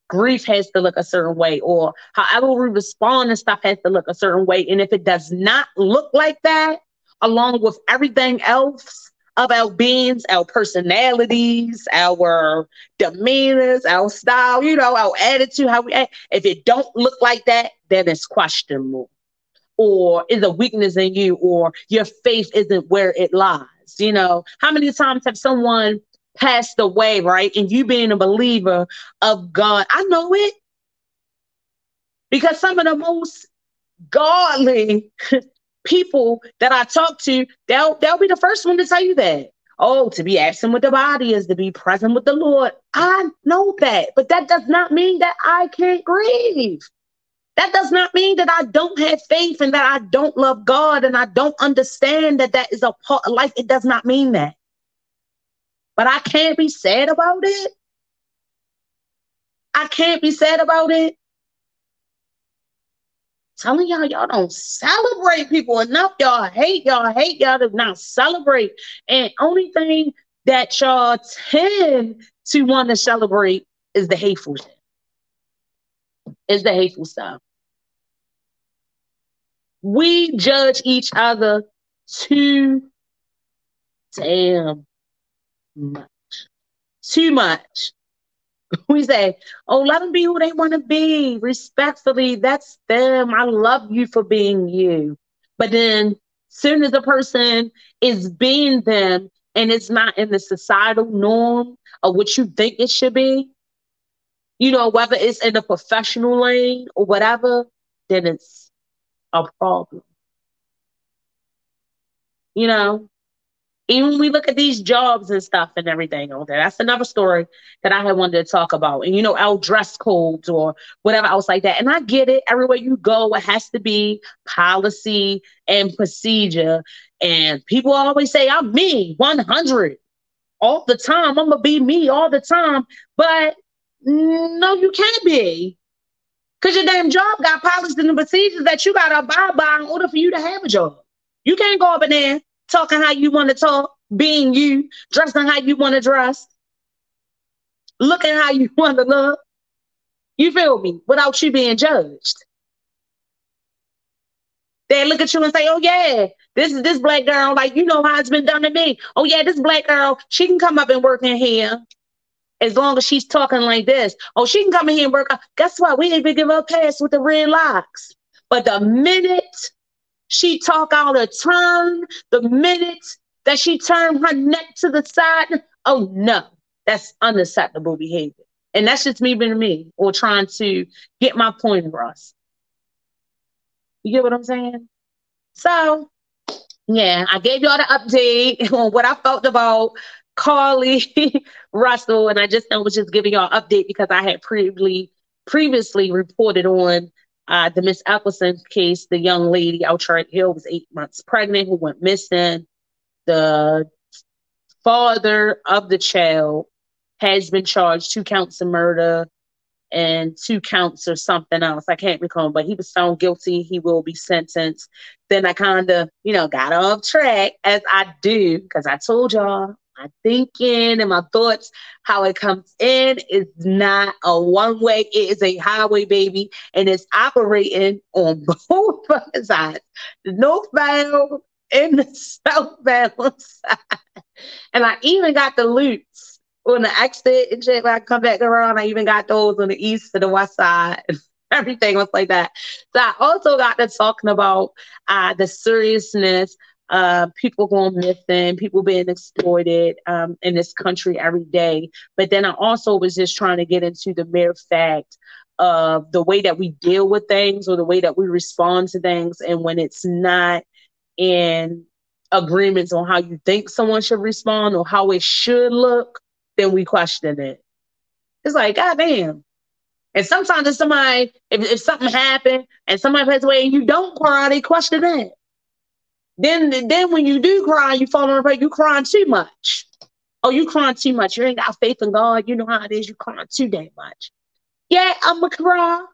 grief has to look a certain way or however we respond and stuff has to look a certain way. And if it does not look like that, along with everything else of our beings, our personalities, our demeanors, our style, you know, our attitude, how we act, if it don't look like that, then it's questionable. Or is a weakness in you, or your faith isn't where it lies. You know, how many times have someone passed away, right? And you being a believer of God. I know it. Because some of the most godly people that I talk to, they'll they'll be the first one to tell you that. Oh, to be absent with the body is to be present with the Lord. I know that, but that does not mean that I can't grieve. That does not mean that I don't have faith and that I don't love God and I don't understand that that is a part of life. It does not mean that but I can't be sad about it. I can't be sad about it. Telling y'all, y'all don't celebrate people enough. Y'all hate, y'all hate, y'all do not celebrate. And only thing that y'all tend to want to celebrate is the hateful. Is the hateful stuff. We judge each other too damn much. Too much. We say, oh, let them be who they want to be. Respectfully, that's them. I love you for being you. But then, soon as a person is being them and it's not in the societal norm of what you think it should be, you know, whether it's in the professional lane or whatever, then it's a problem. You know, even when we look at these jobs and stuff and everything on there, that's another story that I had wanted to talk about. And you know, our dress codes or whatever else like that. And I get it. Everywhere you go, it has to be policy and procedure. And people always say, I'm me 100 all the time. I'm gonna be me all the time. But no, you can't be. Because your damn job got policies and procedures that you got to abide by in order for you to have a job. You can't go up in there talking how you want to talk, being you, dressing how you want to dress, looking how you want to look. You feel me? Without you being judged. They look at you and say, "Oh yeah, this is this black girl. Like you know how it's been done to me. Oh yeah, this black girl, she can come up and work in here." As long as she's talking like this, oh, she can come in here and work. Guess what? We even give her a pass with the red locks. But the minute she talk out of turn the minute that she turned her neck to the side. Oh no, that's unacceptable behavior. And that's just me being me or trying to get my point across. You get what I'm saying? So, yeah, I gave y'all the update on what I felt about Carlee Russell, and I just I was just giving y'all an update because I had previously previously reported on uh, the Miss Eggleston case, the young lady out Hill was eight months pregnant who went missing. The father of the child has been charged two counts of murder and two counts or something else. I can't recall, but he was found guilty. He will be sentenced. Then I kind of, you know, got off track as I do because I told y'all my thinking and my thoughts, how it comes in is not a one way, it is a highway, baby, and it's operating on both sides the northbound and the southbound side. And I even got the loops on the exit and shit. When I come back around, I even got those on the east and the west side. Everything was like that. So I also got to talking about uh, the seriousness uh, people going missing, people being exploited um, in this country every day. But then I also was just trying to get into the mere fact of the way that we deal with things or the way that we respond to things. And when it's not in agreements on how you think someone should respond or how it should look, then we question it. It's like, God damn. And sometimes if somebody, if, if something happened and somebody passes away and you don't cry, they question that. Then, then when you do cry, you fall on prayer, you crying too much. Oh, you crying too much. You ain't got faith in God. You know how it is. You crying too damn much. Yeah, I'm a cry.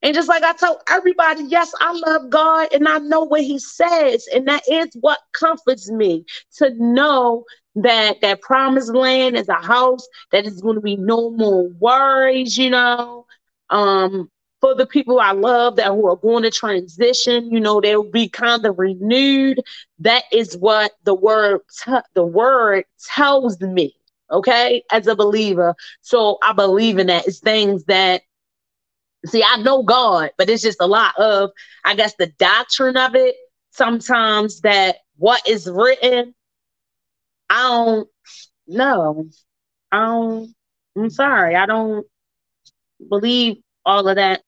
And just like I told everybody, yes, I love God and I know what He says. And that is what comforts me to know that that promised land is a house, that is going to be no more worries, you know. Um, for the people I love that who are going to transition, you know, they'll be kind of renewed. That is what the word t- the word tells me, okay, as a believer. So I believe in that. It's things that see, I know God, but it's just a lot of, I guess, the doctrine of it. Sometimes that what is written, I don't know. I don't, I'm sorry, I don't believe all of that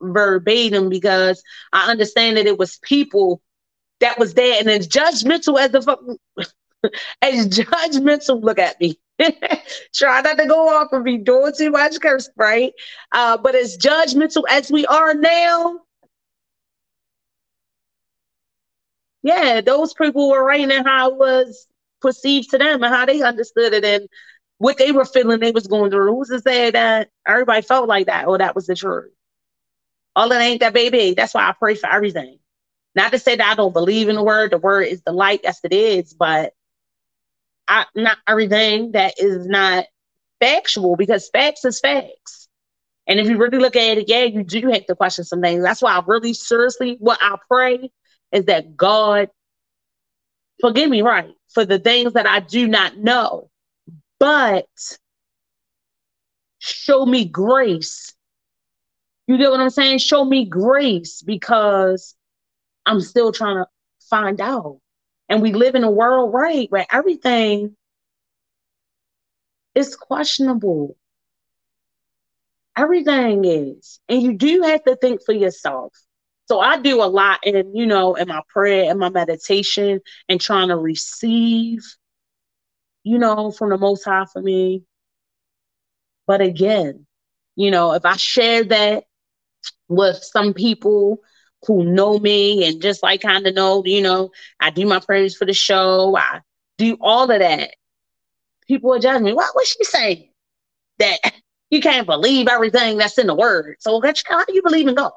verbatim because I understand that it was people that was there and as judgmental as the fuck as judgmental look at me. Try not to go off and be doing too much curse, right? Uh, but as judgmental as we are now, yeah, those people were writing how it was perceived to them and how they understood it and what they were feeling they was going through. Who's to say that everybody felt like that or that was the truth? All it ain't that baby. That's why I pray for everything. Not to say that I don't believe in the word. The word is the light. Yes, it is. But I, not everything that is not factual because facts is facts. And if you really look at it, yeah, you do have to question some things. That's why I really seriously, what I pray is that God forgive me, right, for the things that I do not know, but show me grace. You get what I'm saying? Show me grace because I'm still trying to find out. And we live in a world, right, where everything is questionable. Everything is. And you do have to think for yourself. So I do a lot in, you know, in my prayer and my meditation and trying to receive, you know, from the most high for me. But again, you know, if I share that with some people who know me and just like kind of know, you know, I do my prayers for the show. I do all of that. People are judging me. What was she saying? That you can't believe everything that's in the word. So how do you believe in God?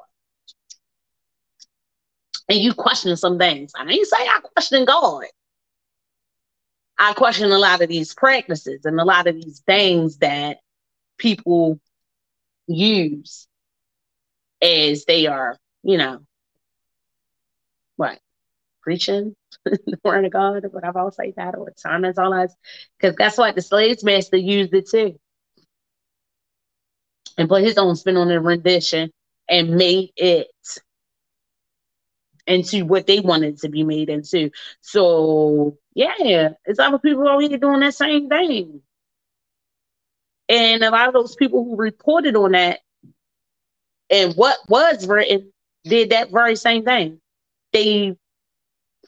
And you question some things. I ain't say I question God. I question a lot of these practices and a lot of these things that people use as they are, you know, what preaching the word of God or whateve I'll say that or Simons all that. Because guess what? The slaves master used it too. And put his own spin on the rendition and made it into what they wanted to be made into. So yeah, it's other people over here doing that same thing. And a lot of those people who reported on that and what was written did that very same thing they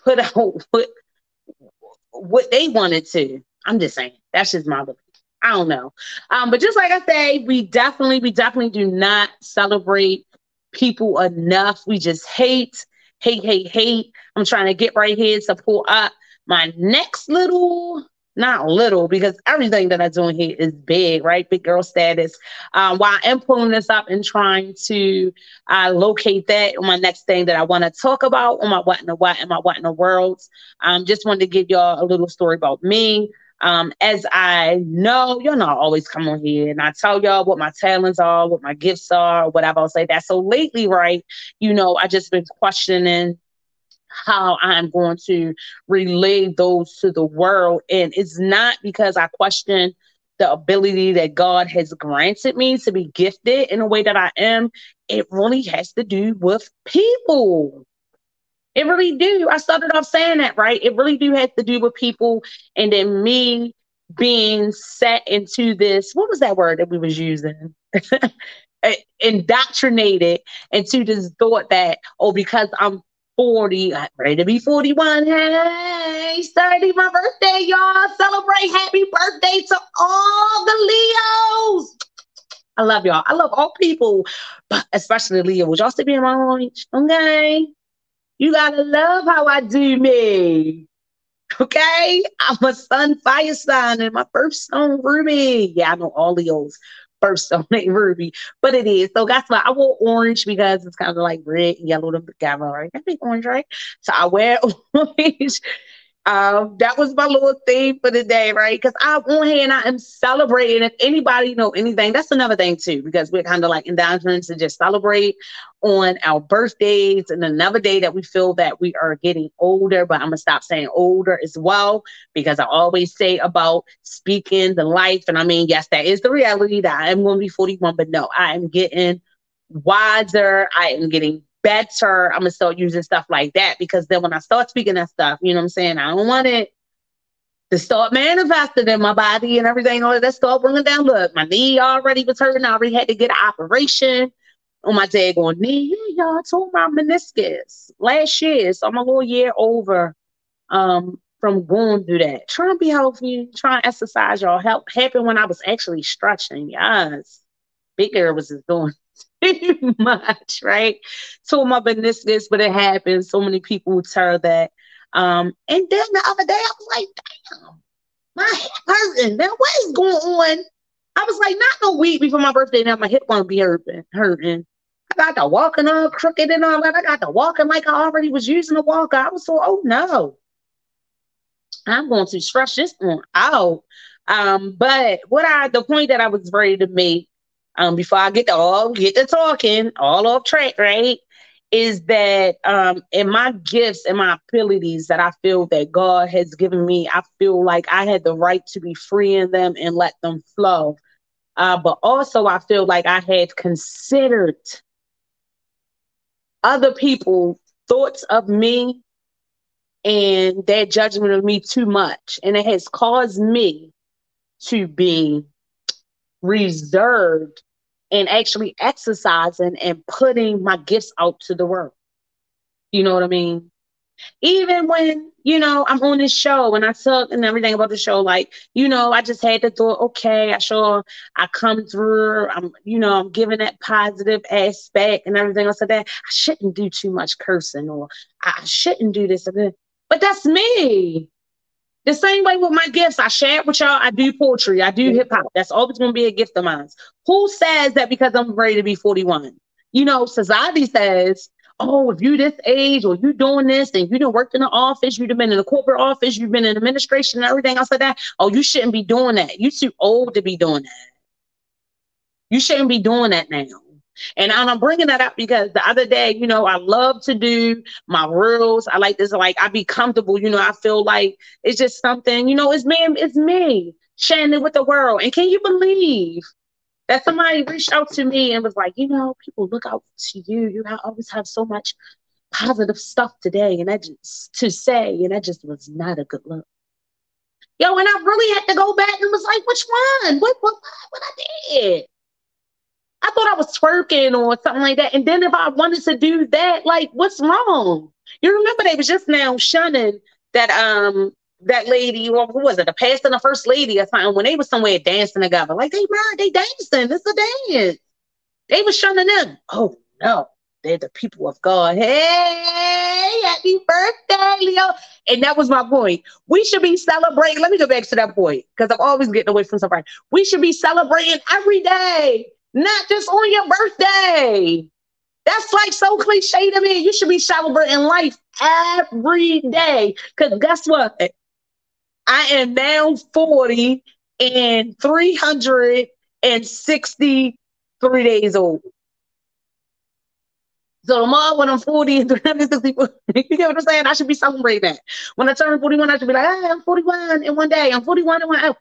put out what what they wanted to. I'm just saying. That's just my belief. I don't know. Um, but just like I say, we definitely, we definitely do not celebrate people enough. We just hate, hate, hate, hate. I'm trying to get right here to pull up my next little not little because everything that I'm doing here is big, right? Big girl status. Um, while I'm pulling this up and trying to uh, locate that my next thing that I want to talk about on my what in the what and my what in the worlds. Um, just wanted to give y'all a little story about me. Um, as I know, y'all I always come on here and I tell y'all what my talents are, what my gifts are, whatever I'll say that. So lately, right, you know, I just been questioning how I'm going to relay those to the world. And it's not because I question the ability that God has granted me to be gifted in a way that I am. It really has to do with people. It really do. I started off saying that, right? It really do have to do with people. And then me being set into this, what was that word that we was using? Eh, indoctrinated into this thought that, oh, because I'm 40, ready to be 41. Hey, 30, my birthday, y'all. Celebrate happy birthday to all the Leos. I love y'all. I love all people, but especially Leo. Would y'all still be in my age? Okay. You gotta love how I do me. Okay. I'm a sun fire sign and my first ruby. Yeah, I know all Leos birthstone ain't Ruby, but it is. So that's why I wore orange because it's kind of like red and yellow together, right? I think orange, right? So I wear orange um, that was my little theme for the day, right? Because I, on one hand, I am celebrating. If anybody know anything, that's another thing too, because we're kind of like indulgence to just celebrate on our birthdays and another day that we feel that we are getting older. But I'm gonna stop saying older as well because I always say about speaking the life, and I mean, yes, that is the reality that I am going to be 41, but no, I am getting wiser. I am getting better, I'm gonna start using stuff like that because then when I start speaking that stuff, you know what I'm saying? I don't want it to start manifesting in my body and everything. All that start bringing down. Look, my knee already was hurting. I already had to get an operation on my daggone knee. Yeah, y'all told my meniscus last year. So I'm a little year over um, from going through that. Trying to be healthy, trying to exercise, y'all. Help happened when I was actually stretching. Yes. Big girl was just doing much, right? So my meniscus, but it happens. So many people would tell that. Um, and then the other day I was like, damn, my hip hurting. Now what is going on? I was like, not no week before my birthday. Now my hip won't be hurting. Hurting. I got the walking all crooked and all that. I got the walking like I already was using a walker. I was so, oh no. I'm going to stretch this one out. Um, but what I the point that I was ready to make um, before I get to all get to talking, all off track, right? Is that um in my gifts and my abilities that I feel that God has given me, I feel like I had the right to be free in them and let them flow. Uh, but also I feel like I had considered other people thoughts of me and their judgment of me too much. And it has caused me to be reserved and actually exercising and putting my gifts out to the world. You know what I mean? Even when, you know, I'm on this show and I talk and everything about the show, like, you know, I just had to thought, okay, I sure I come through, I'm, you know, I'm giving that positive aspect and everything else like that. I shouldn't do too much cursing or I shouldn't do this. But that's me. The same way with my gifts, I share it with y'all. I do poetry, I do hip hop. That's always going to be a gift of mine. Who says that because I'm ready to be 41? You know, society says, oh, if you this age or you doing this and you done worked in the office, you've been in the corporate office, you've been in administration and everything else like that. Oh, you shouldn't be doing that. You too old to be doing that. You shouldn't be doing that now. And I'm bringing that up because the other day, you know, I love to do my reels. I like this, like I be comfortable. You know, I feel like it's just something, you know, it's me, it's me sharing it with the world. And can you believe that somebody reached out to me and was like, you know, people look out to you. You always have so much positive stuff today, and that just to say, and that just was not a good look. Yo, and I really had to go back and was like, which one? What what what I did? I thought I was twerking or something like that. And then if I wanted to do that, like, what's wrong? You remember they was just now shunning that um that lady, or who was it, the pastor and the first lady or something, when they was somewhere dancing together. Like they married, they dancing. It's a dance. They was shunning them. Oh no, they're the people of God. Hey, happy birthday, Leo. And that was my point. We should be celebrating. Let me go back to that point because I'm always getting away from somebody. We should be celebrating every day not just on your birthday. That's like so cliche to me. You should be celebrating life every day. Because guess what? I am now 40 and 363 days old. So tomorrow when I'm 40 and 364, you get what I'm saying? I should be celebrating that. When I turn 41, I should be like, hey, I'm 41 in one day. I'm 41 in one day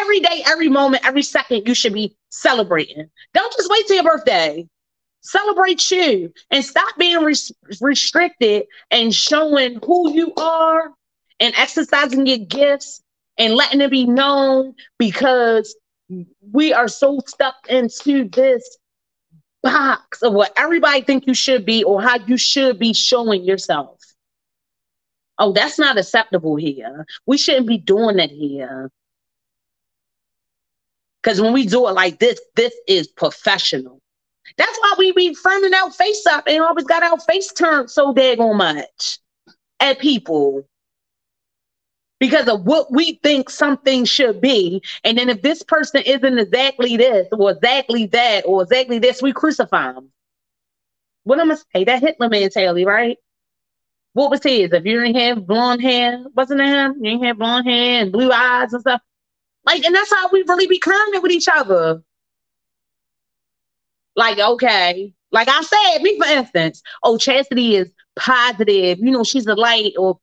every day, every moment, every second, you should be celebrating. Don't just wait till your birthday. Celebrate you and stop being res- restricted and showing who you are and exercising your gifts and letting it be known because we are so stuck into this box of what everybody think you should be or how you should be showing yourself. Oh, that's not acceptable here. We shouldn't be doing it here. Because when we do it like this, this is professional. That's why we be fronting our face up and always got our face turned so daggone much at people. because of what we think something should be. And then if this person isn't exactly this or exactly that or exactly this, we crucify them. What I'm gonna say, that Hitler mentality, right? What was his? If you didn't have blonde hair, wasn't it him? You didn't have blonde hair and blue eyes and stuff. Like, and that's how we really be current with each other. Like, okay, like I said, me for instance, oh, Chastity is positive, you know, she's a light or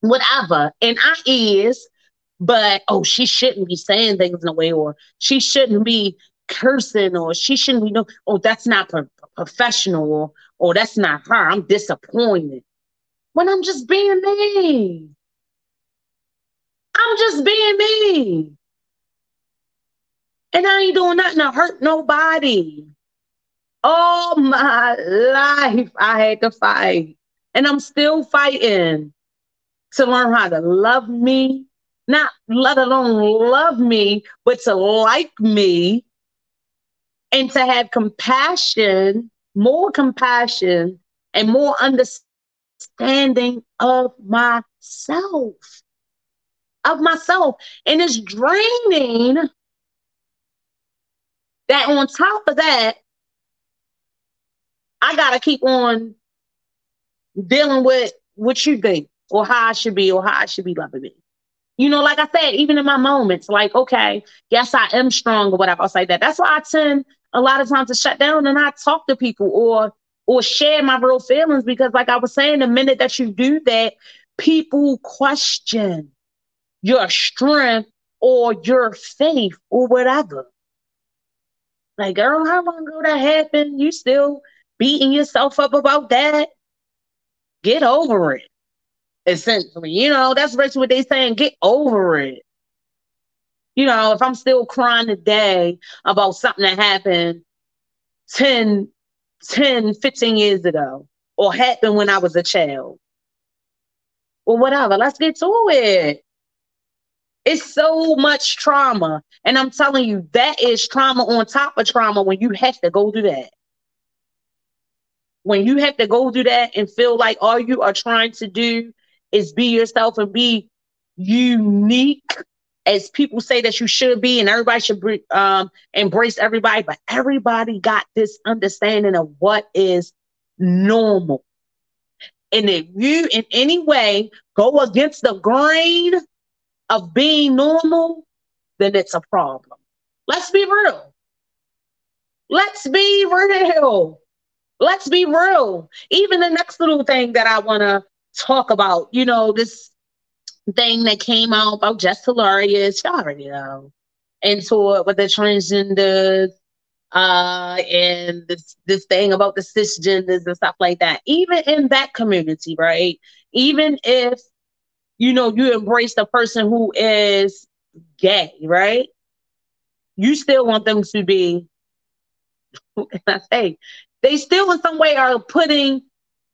whatever. And I is, but oh, she shouldn't be saying things in a way, or she shouldn't be cursing, or she shouldn't be no, oh, that's not pro- professional, or oh, that's not her. I'm disappointed. When I'm just being me. I'm just being me. And I ain't doing nothing to hurt nobody. All my life, I had to fight. And I'm still fighting to learn how to love me, not let alone love me, but to like me and to have compassion, more compassion, and more understanding of myself. Of myself. And it's draining that on top of that, I gotta keep on dealing with what you think or how I should be or how I should be loving me. You know, like I said, even in my moments, like, okay, yes, I am strong or whatever. I'll say that. That's why I tend a lot of times to shut down and not talk to people or or share my real feelings because, like I was saying, the minute that you do that, people question your strength or your faith or whatever. Like, girl, how long ago that happened? You still beating yourself up about that? Get over it essentially. You know, that's basically what they saying. Get over it. You know, if I'm still crying today about something that happened 10, 10, 15 years ago or happened when I was a child or whatever, let's get to it. It's so much trauma. And I'm telling you, that is trauma on top of trauma when you have to go through that. When you have to go through that and feel like all you are trying to do is be yourself and be unique as people say that you should be and everybody should um, embrace everybody but everybody got this understanding of what is normal and if you in any way go against the grain of being normal then it's a problem let's be real let's be real let's be real even the next little thing that i want to talk about, you know, this thing that came out about Jess Hilarious. Y'all already know. Into it with the transgender uh and this this thing about the cisgenders and stuff like that. Even in that community, right? Even if you know you embrace the person who is gay, right? You still want them to be I say they still in some way are putting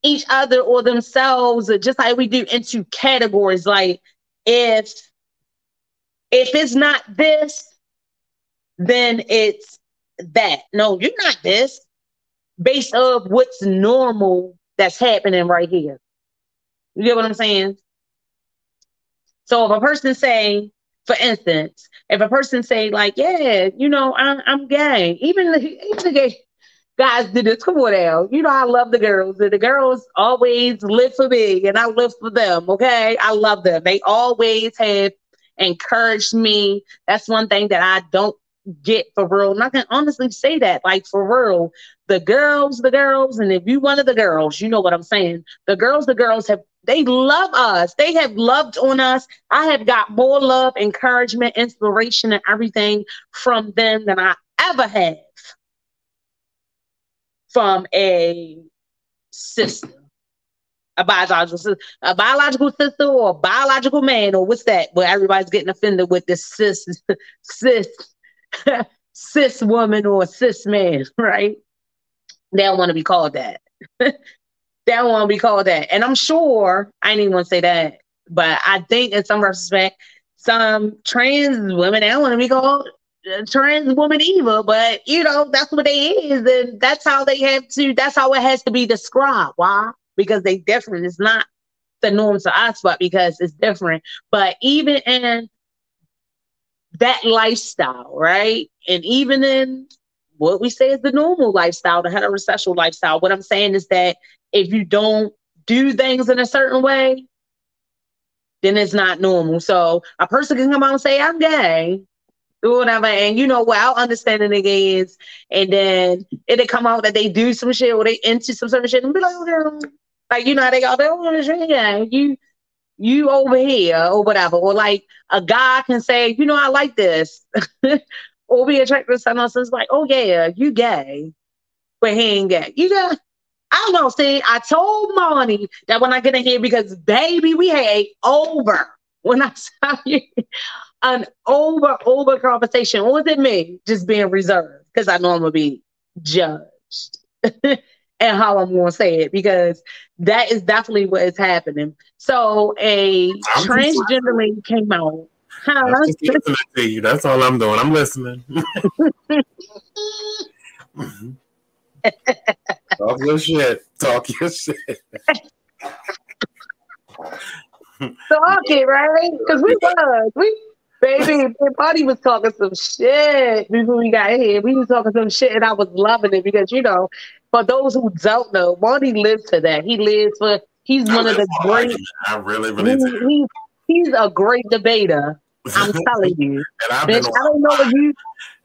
each other or themselves, uh, just like we do, into categories. Like if if it's not this, then it's that. No, you're not this. Based of what's normal that's happening right here. You get what I'm saying? So if a person say, for instance, if a person say like, yeah, you know, I'm, I'm gay, even the, even the gay, guys did this. Come on now. You know, I love the girls, and the girls always live for me, and I live for them. Okay. I love them. They always have encouraged me. That's one thing that I don't get for real. And I can honestly say that, like for real, the girls, the girls, and if you one of the girls, you know what I'm saying. The girls, the girls have they love us. They have loved on us. I have got more love, encouragement, inspiration, and everything from them than I ever have from a sister, a biological sister, a biological sister or a biological man, or what's that? Where everybody's getting offended with this cis, cis, cis woman or cis man, right? They don't want to be called that. don't want be called that. And I'm sure I didn't even want to say that, but I think in some respect, some trans women want to be called uh, trans woman either, but you know, that's what they is, and that's how they have to, that's how it has to be described. Why? Because they different. It's not the norm to us, but because it's different. But even in that lifestyle, right? And even in what we say is the normal lifestyle, the heterosexual lifestyle, what I'm saying is that if you don't do things in a certain way, then it's not normal. So a person can come out and say, I'm gay, or whatever, and you know what I'll understand the nigga and then it'll come out that they do some shit or they into some certain shit and be like, oh, okay. like you know how they all they want to yeah, you you over here or whatever. Or like a guy can say, you know, I like this. or be attracted to someone else. It's like, oh yeah, you gay. But he ain't gay. You got I don't know. See, I told Monty that when I get in here because baby, we had over when I saw you an over over conversation. Or was it me just being reserved? Because I know I'm gonna be judged. and how I'm gonna say it because that is definitely what is happening. So a I'm transgender lady came out.
Huh? I'm just listening to you. That's all I'm doing. I'm listening. Talk your shit. Talk your shit.
Talk it, right? Because we was. We baby, Buddy was talking some shit before we got here. We was talking some shit and I was loving it because you know, for those who don't know, Monty lives for that. He lives for he's I one of the great
I really, really
he, he, he's a great debater. I'm telling you. Bitch, I don't know if you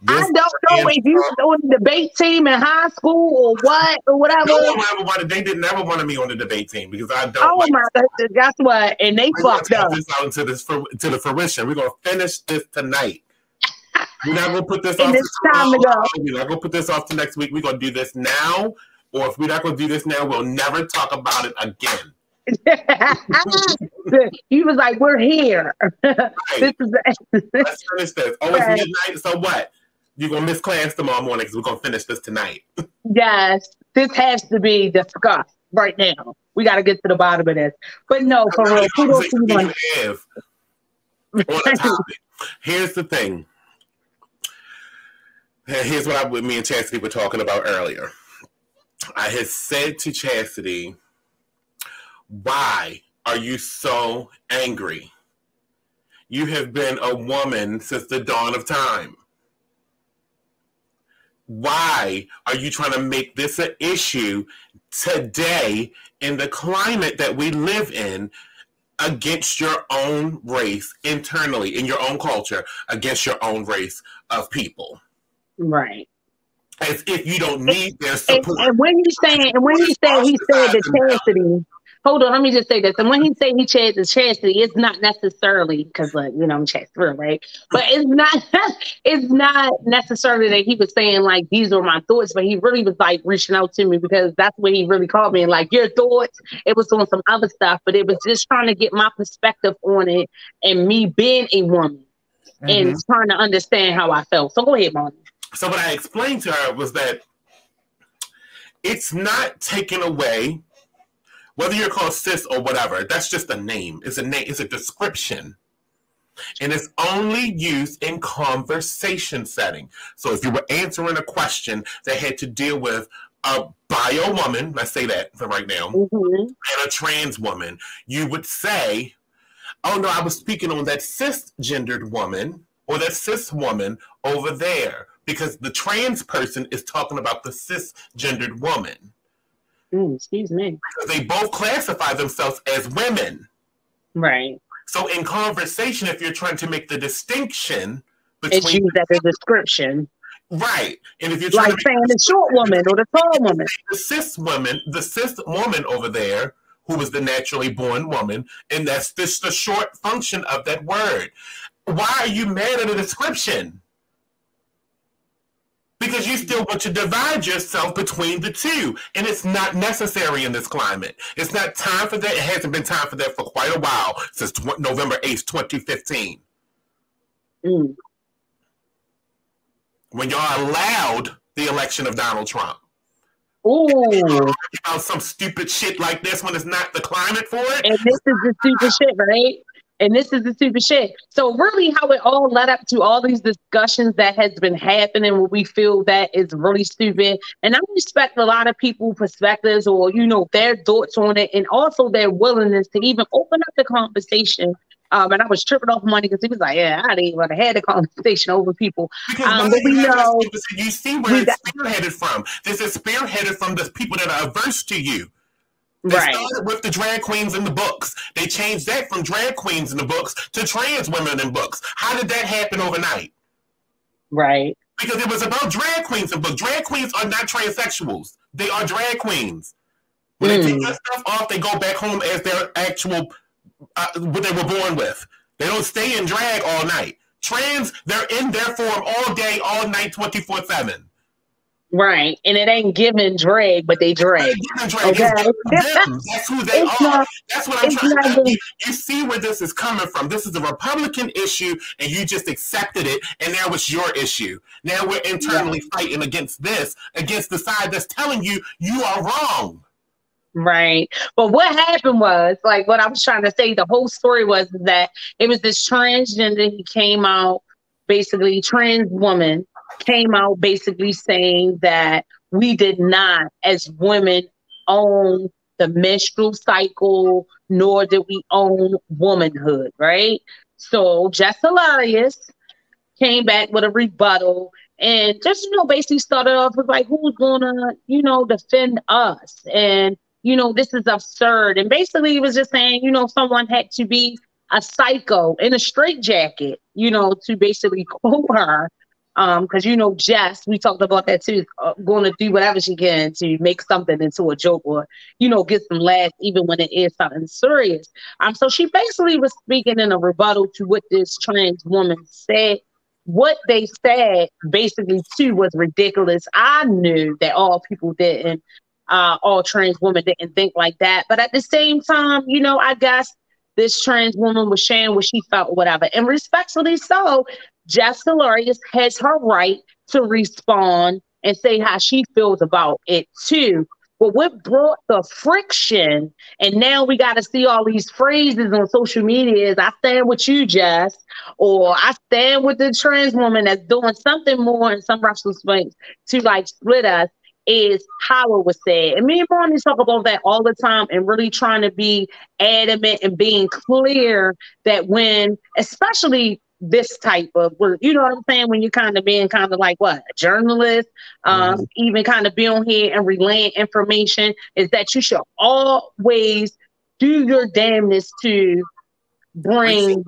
I don't know if you was on the debate team in high school or what or whatever. No
one ever wanted. They didn't ever want me on the debate team because I don't.
Oh like my god! Guess what? And they fucked up.
This out into this to the fruition. We're gonna finish this tonight. We're not gonna put this off.
It's time to go.
We're not gonna put this off to next week. We're gonna do this now, or if we're not gonna do this now, we'll never talk about it again.
he was like, "We're here. Right. this is
Let's finish this. Oh, it's midnight. So what? You're gonna miss class tomorrow morning because we're gonna finish this tonight.
yes, this has to be discussed right now. We got to get to the bottom of this. But no, for real, kudos to you. Have
on the topic. Here's the thing. Here's what I, me and Chastity were talking about earlier. I had said to Chastity why are you so angry? You have been a woman since the dawn of time. Why are you trying to make this an issue today in the climate that we live in against your own race internally in your own culture against your own race of people?
Right
as if you don't need their support.
And, and when you saying, and when you say he said the chastity, hold on, let me just say this. And when he say he changed the chastity, it's not necessarily because like, you know, I'm through, right? But it's not it's not necessarily that he was saying like these are my thoughts, but he really was like reaching out to me because that's what he really called me and like your thoughts. It was on some other stuff, but it was just trying to get my perspective on it and me being a woman mm-hmm. and trying to understand how I felt. So go ahead, Mom.
So what I explained to her was that it's not taken away whether you're called cis or whatever, that's just a name. It's a name, it's a description. And it's only used in conversation setting. So if you were answering a question that had to deal with a bio woman, let's say that for right now, mm-hmm. and a trans woman, you would say, Oh no, I was speaking on that cisgendered woman or that cis woman over there because the trans person is talking about the cisgendered woman.
Mm, excuse me.
They both classify themselves as women.
Right.
So in conversation, if you're trying to make the distinction between
it's used as a description.
Right. And if you're
trying like to saying the short woman or the tall woman.
The cis woman, the cis woman over there, who was the naturally born woman, and that's just the short function of that word. Why are you mad at a description? Because you still want to divide yourself between the two. And it's not necessary in this climate. It's not time for that. It hasn't been time for that for quite a while since tw- November 8th, 2015. Mm. When y'all allowed the election of Donald Trump.
Ooh.
About some stupid shit like this when it's not the climate for it.
And this is the stupid shit, right? And this is the stupid shit. So really how it all led up to all these discussions that has been happening where we feel that is really stupid. And I respect a lot of people perspectives or, you know, their thoughts on it and also their willingness to even open up the conversation um, and I was tripping off Monty because he was like, "Yeah, I didn't even have a conversation over people." Um, but we know
you see where it's spearheaded from. This is spearheaded from the people that are averse to you. They right. started with the drag queens in the books. They changed that from drag queens in the books to trans women in books. How did that happen overnight?
Right.
Because it was about drag queens in books. Drag queens are not transsexuals. They are drag queens. When mm. they take hmm. that stuff off, they go back home as their actual uh, what they were born with. They don't stay in drag all night. Trans, they're in their form all day, all night, 24 7.
Right. And it ain't giving drag, but they drag.
drag. Okay. That's who they it's are. Not, That's what I'm trying to you, you see where this is coming from. This is a Republican issue, and you just accepted it, and now it's your issue. Now we're internally yeah. fighting against this, against the side that's telling you you are wrong.
Right. But what happened was, like, what I was trying to say, the whole story was that it was this transgender. He came out, basically, trans woman came out basically saying that we did not, as women, own the menstrual cycle, nor did we own womanhood, right? So Jess Hilarious came back with a rebuttal and just, you know, basically started off with like, who's gonna, you know, defend us? And you know, this is absurd. And basically, he was just saying, you know, someone had to be a psycho in a straitjacket, you know, to basically quote her. Um, because you know, Jess, we talked about that too, uh, going to do whatever she can to make something into a joke or, you know, get some laughs even when it is something serious. Um, so she basically was speaking in a rebuttal to what this trans woman said what they said basically too was ridiculous. I knew that all people didn't uh, all trans women didn't think like that. But at the same time, you know, I guess this trans woman was sharing what she felt, whatever. And respectfully so, Jess Hilarious has her right to respond and say how she feels about it too. But what brought the friction, and now we got to see all these phrases on social media is I stand with you, Jess, or I stand with the trans woman that's doing something more in some racial space to like split us is how it was said. And me and Bonnie talk about that all the time and really trying to be adamant and being clear that when, especially this type of work, you know what I'm saying? When you're kind of being kind of like what, a journalist, um, mm-hmm. even kind of be on here and relaying information, is that you should always do your damnness to bring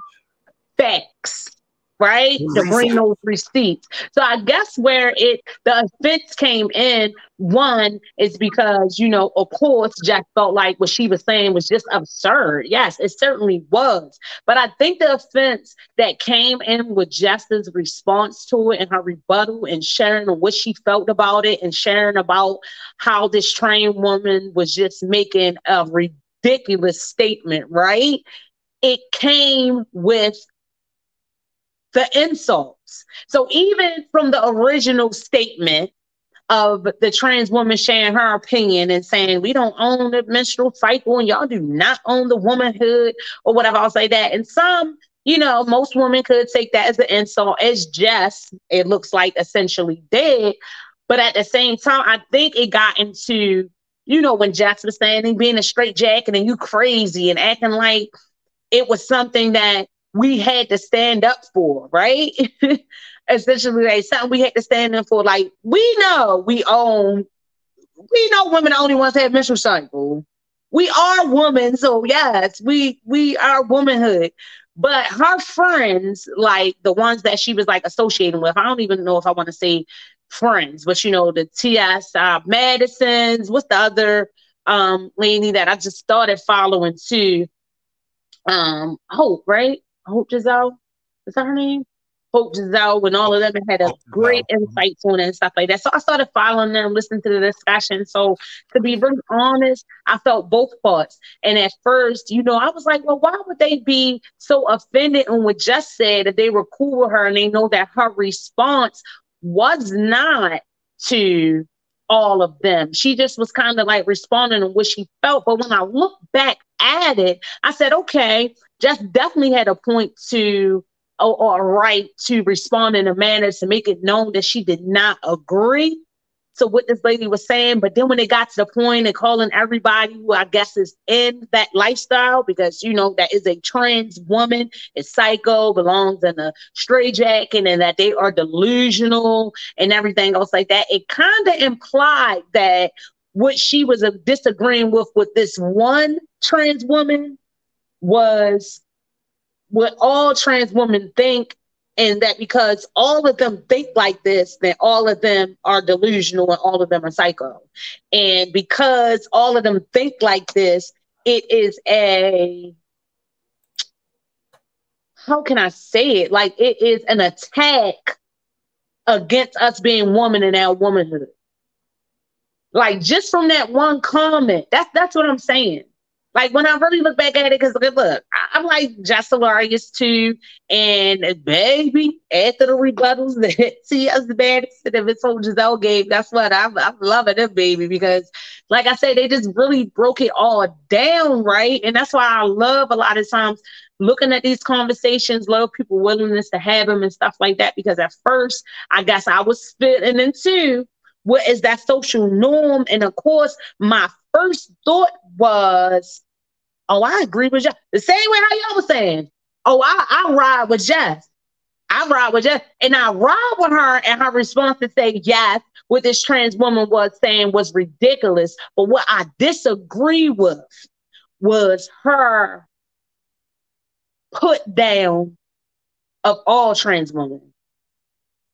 facts right? To bring those receipts. So I guess where it the offense came in, one is because, you know, of course, Jack felt like what she was saying was just absurd. Yes, it certainly was. But I think the offense that came in with Jess's response to it and her rebuttal and sharing what she felt about it and sharing about how this trained woman was just making a ridiculous statement, right? It came with the insults. So even from the original statement of the trans woman sharing her opinion and saying we don't own the menstrual cycle and y'all do not own the womanhood or whatever, I'll say that. And some, you know, most women could take that as an insult, as Jess, it looks like essentially did. But at the same time, I think it got into, you know, when Jess was saying being a straight jacket and you crazy and acting like it was something that we had to stand up for, right? Essentially, like something we had to stand up for. Like we know we own, we know women the only ones that have menstrual cycle. We are women, so yes, we we are womanhood. But her friends, like the ones that she was like associating with, I don't even know if I want to say friends, but you know, the T.S. Uh, Madisons, what's the other um lady that I just started following too? Um, Hope, right? Hope Giselle. Is that her name? Hope Giselle and all of them had a great insights on it and stuff like that. So I started following them, listening to the discussion. So to be very honest, I felt both parts. And at first, you know, I was like, well, why would they be so offended on what Jess said if they were cool with her and they know that her response was not to all of them. She just was kind of like responding to what she felt. But when I look back at it, I said, okay, Jess definitely had a point to oh, or, or a right to respond in a manner to make it known that she did not agree to what this lady was saying. But then when it got to the point of calling everybody who I guess is in that lifestyle, because you know that is a trans woman, is psycho, belongs in a straitjacket, and that they are delusional and everything else like that, it kind of implied that what she was uh, disagreeing with with this one trans woman was what all trans women think and that because all of them think like this, that all of them are delusional and all of them are psycho. And because all of them think like this, it is a how can I say it? Like it is an attack against us being woman and our womanhood. Like just from that one comment, that's that's what I'm saying. Like when I really look back at it, because look, I'm like Jess Hilarious too. And baby, after the rebuttals that us the baddest that it's old Giselle gave, that's what I'm, I'm loving it, baby, because like I said, they just really broke it all down, right? And that's why I love a lot of times looking at these conversations, love people willingness to have them and stuff like that. Because at first, I guess I was fitting into what is that social norm? And of course, my first thought was Oh, I agree with you. The same way how y'all was saying. Oh, I, I ride with Jess. I ride with Jess. And I ride with her and her response to say yes, what this trans woman was saying was ridiculous. But what I disagree with was her put down of all trans women.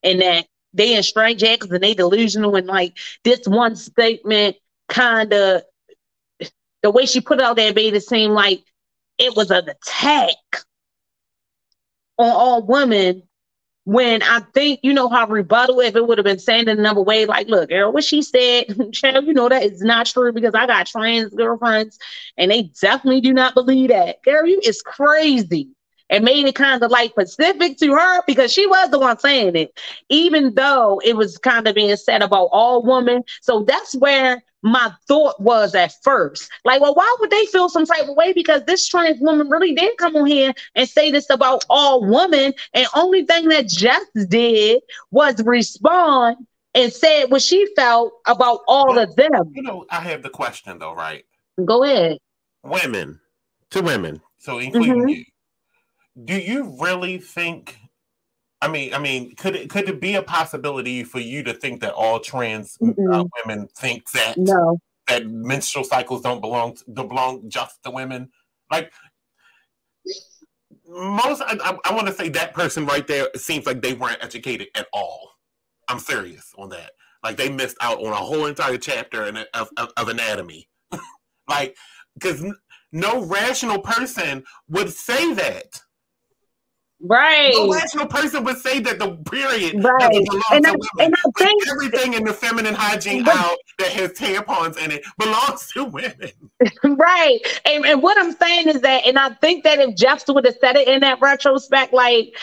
And that they in straitjackets and they delusional and like this one statement kind of the way she put it out there made it seem like it was an attack on all women when I think, you know, how rebuttal if it would have been saying in another way, like, look, girl, what she said, child, you know, that is not true because I got trans girlfriends and they definitely do not believe that. Girl, you is crazy. And made it kind of like specific to her because she was the one saying it, even though it was kind of being said about all women. So that's where my thought was at first. Like, well, why would they feel some type of way? Because this trans woman really did come on here and say this about all women. And only thing that Jess did was respond and said what she felt about all of them.
You know, I have the question though, right?
Go ahead.
Women to women, so including mm-hmm. you. Do you really think I mean, I mean, could it could it be a possibility for you to think that all trans uh, women think that
no.
that menstrual cycles don't belong to, don't belong just to women? Like most, I, I, I want to say that person right there seems like they weren't educated at all. I'm serious on that. Like they missed out on a whole entire chapter in, of, of, of anatomy. like because no rational person would say that.
Right.
No rational person would say that the period
right. and
to
I,
women.
And I think,
everything in the feminine hygiene but, out that has tampons in it belongs to women.
Right. And, and what I'm saying is that, and I think that if Jess would have said it in that retrospect, like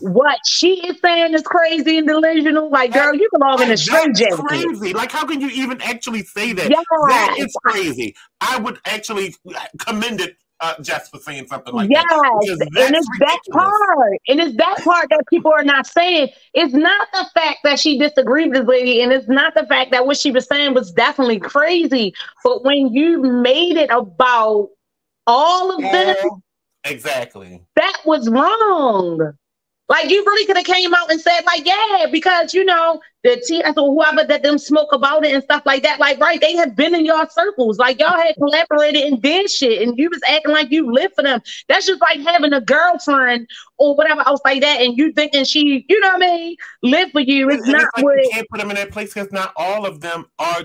what she is saying is crazy and delusional. Like, girl, you belong in a strange
Crazy. Like, how can you even actually say that? Yes. That is crazy. I would actually commend it uh, Jess for saying something like
yes.
that.
Yes, and it's ridiculous. that part. And it's that part that people are not saying. It's not the fact that she disagreed with this lady, and it's not the fact that what she was saying was definitely crazy. But when you made it about all of them,
exactly,
that was wrong. Like you really could have came out and said, like, yeah, because you know the TS or whoever that them smoke about it and stuff like that. Like, right, they have been in your circles. Like y'all had collaborated and did shit, and you was acting like you live for them. That's just like having a girlfriend or whatever else like that, and you thinking she, you know what I mean, live for you. It's not
like
what
you can't put them in that place because not all of them are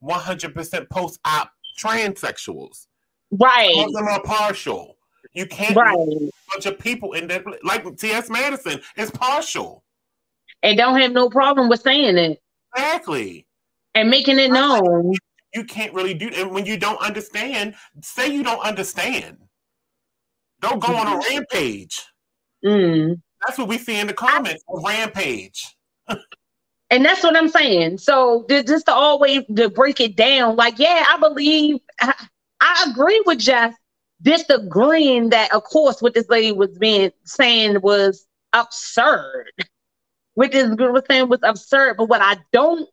one hundred percent post op transsexuals.
Right.
Some of them are partial. You can't right. a bunch of people in there like T.S. Madison is partial.
And don't have no problem with saying it.
Exactly.
And making it known.
You can't really do and when you don't understand, say you don't understand. Don't go on a mm-hmm. rampage.
Mm.
That's what we see in the comments, a rampage.
and that's what I'm saying. So just to always to break it down, like, yeah, I believe I, I agree with Jess disagreeing that, of course, what this lady was being saying was absurd. What this girl was saying was absurd. But what I don't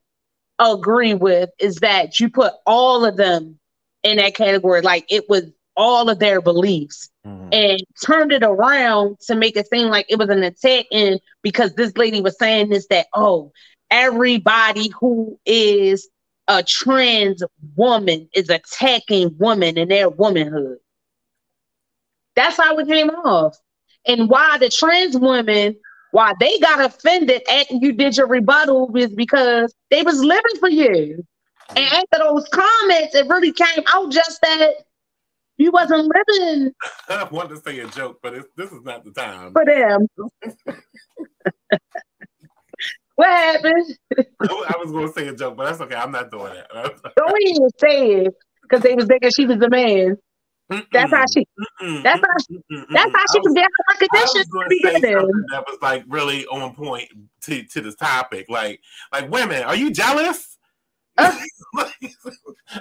agree with is that you put all of them in that category. Like it was all of their beliefs mm-hmm. and turned it around to make it seem like it was an attack. And because this lady was saying this, that, oh, everybody who is a trans woman is attacking women and their womanhood. That's how it came off. And why the trans women, why they got offended after you did your rebuttal is because they was living for you. And after those comments, it really came out just that you wasn't living.
I wanted to say a joke, but this is not the time.
For them. what happened?
I was going to say a joke, but that's okay. I'm not doing it.
Don't even say it because they was thinking she was the man. That's how she. That's how. She, that's how she was, get her recognition.
That was like really on point to, to this topic. Like, like women, are you jealous? Uh,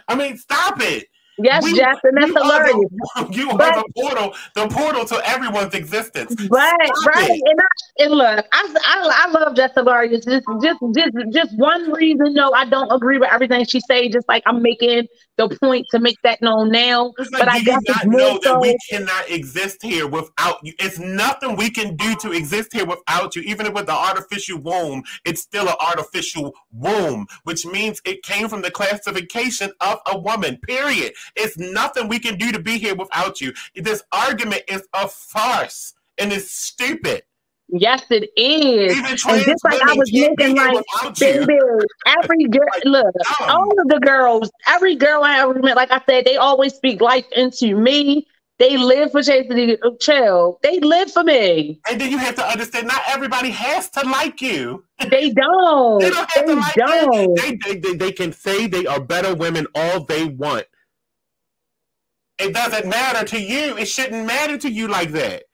I mean, stop it.
Yes, we, Jackson, that's hilarious.
The, you but, are the portal, the portal to everyone's existence.
Right, Stop right. And, I, and look, I, I, I love Jessica Hilarious. Just, just, just, just one reason. No, I don't agree with everything she say. Just like I'm making the point to make that known now.
Like, but I guess not know so, that we cannot exist here without you. It's nothing we can do to exist here without you. Even with the artificial womb, it's still an artificial womb, which means it came from the classification of a woman. Period. It's nothing we can do to be here without you. This argument is a farce and it's stupid.
Yes, it is. and just like I was making, like, baby, every girl, look, all of the girls, every girl I ever met, like I said, they always speak life into me. They live for Chastity uh, Chill. They live for me.
And then you have to understand, not everybody has to like you.
They don't. they don't. They, like don't.
They, they, they, they can say they are better women all they want. It doesn't matter to you. It shouldn't matter to you like that.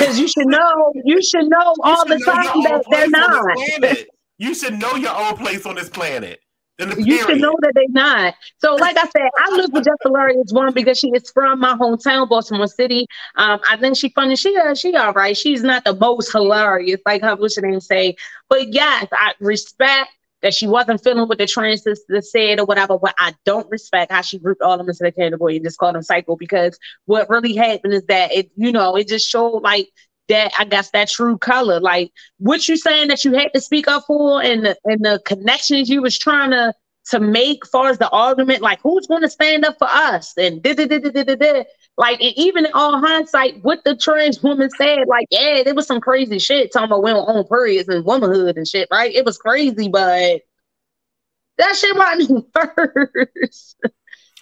Because you should know, you should know you all should the time that they're not.
you should know your own place on this planet.
You should know that they're not. So, like I said, I look for Jess Hilarious one because she is from my hometown, Baltimore City. Um, I think she funny. She uh, she all right. She's not the most hilarious, like her what's her name say. But yes, I respect that she wasn't feeling what the trans sister said or whatever. But I don't respect how she grouped all of them into the category and just called them psycho because what really happened is that it, you know, it just showed like that I guess that true color. Like what you saying that you had to speak up for and the and the connections you was trying to to make far as the argument, like who's going to stand up for us and da, da, da, da, da, da. Like and even in all hindsight, what the trans woman said, like yeah, there was some crazy shit talking about women on periods and womanhood and shit, right? It was crazy, but that shit wasn't worse.
But,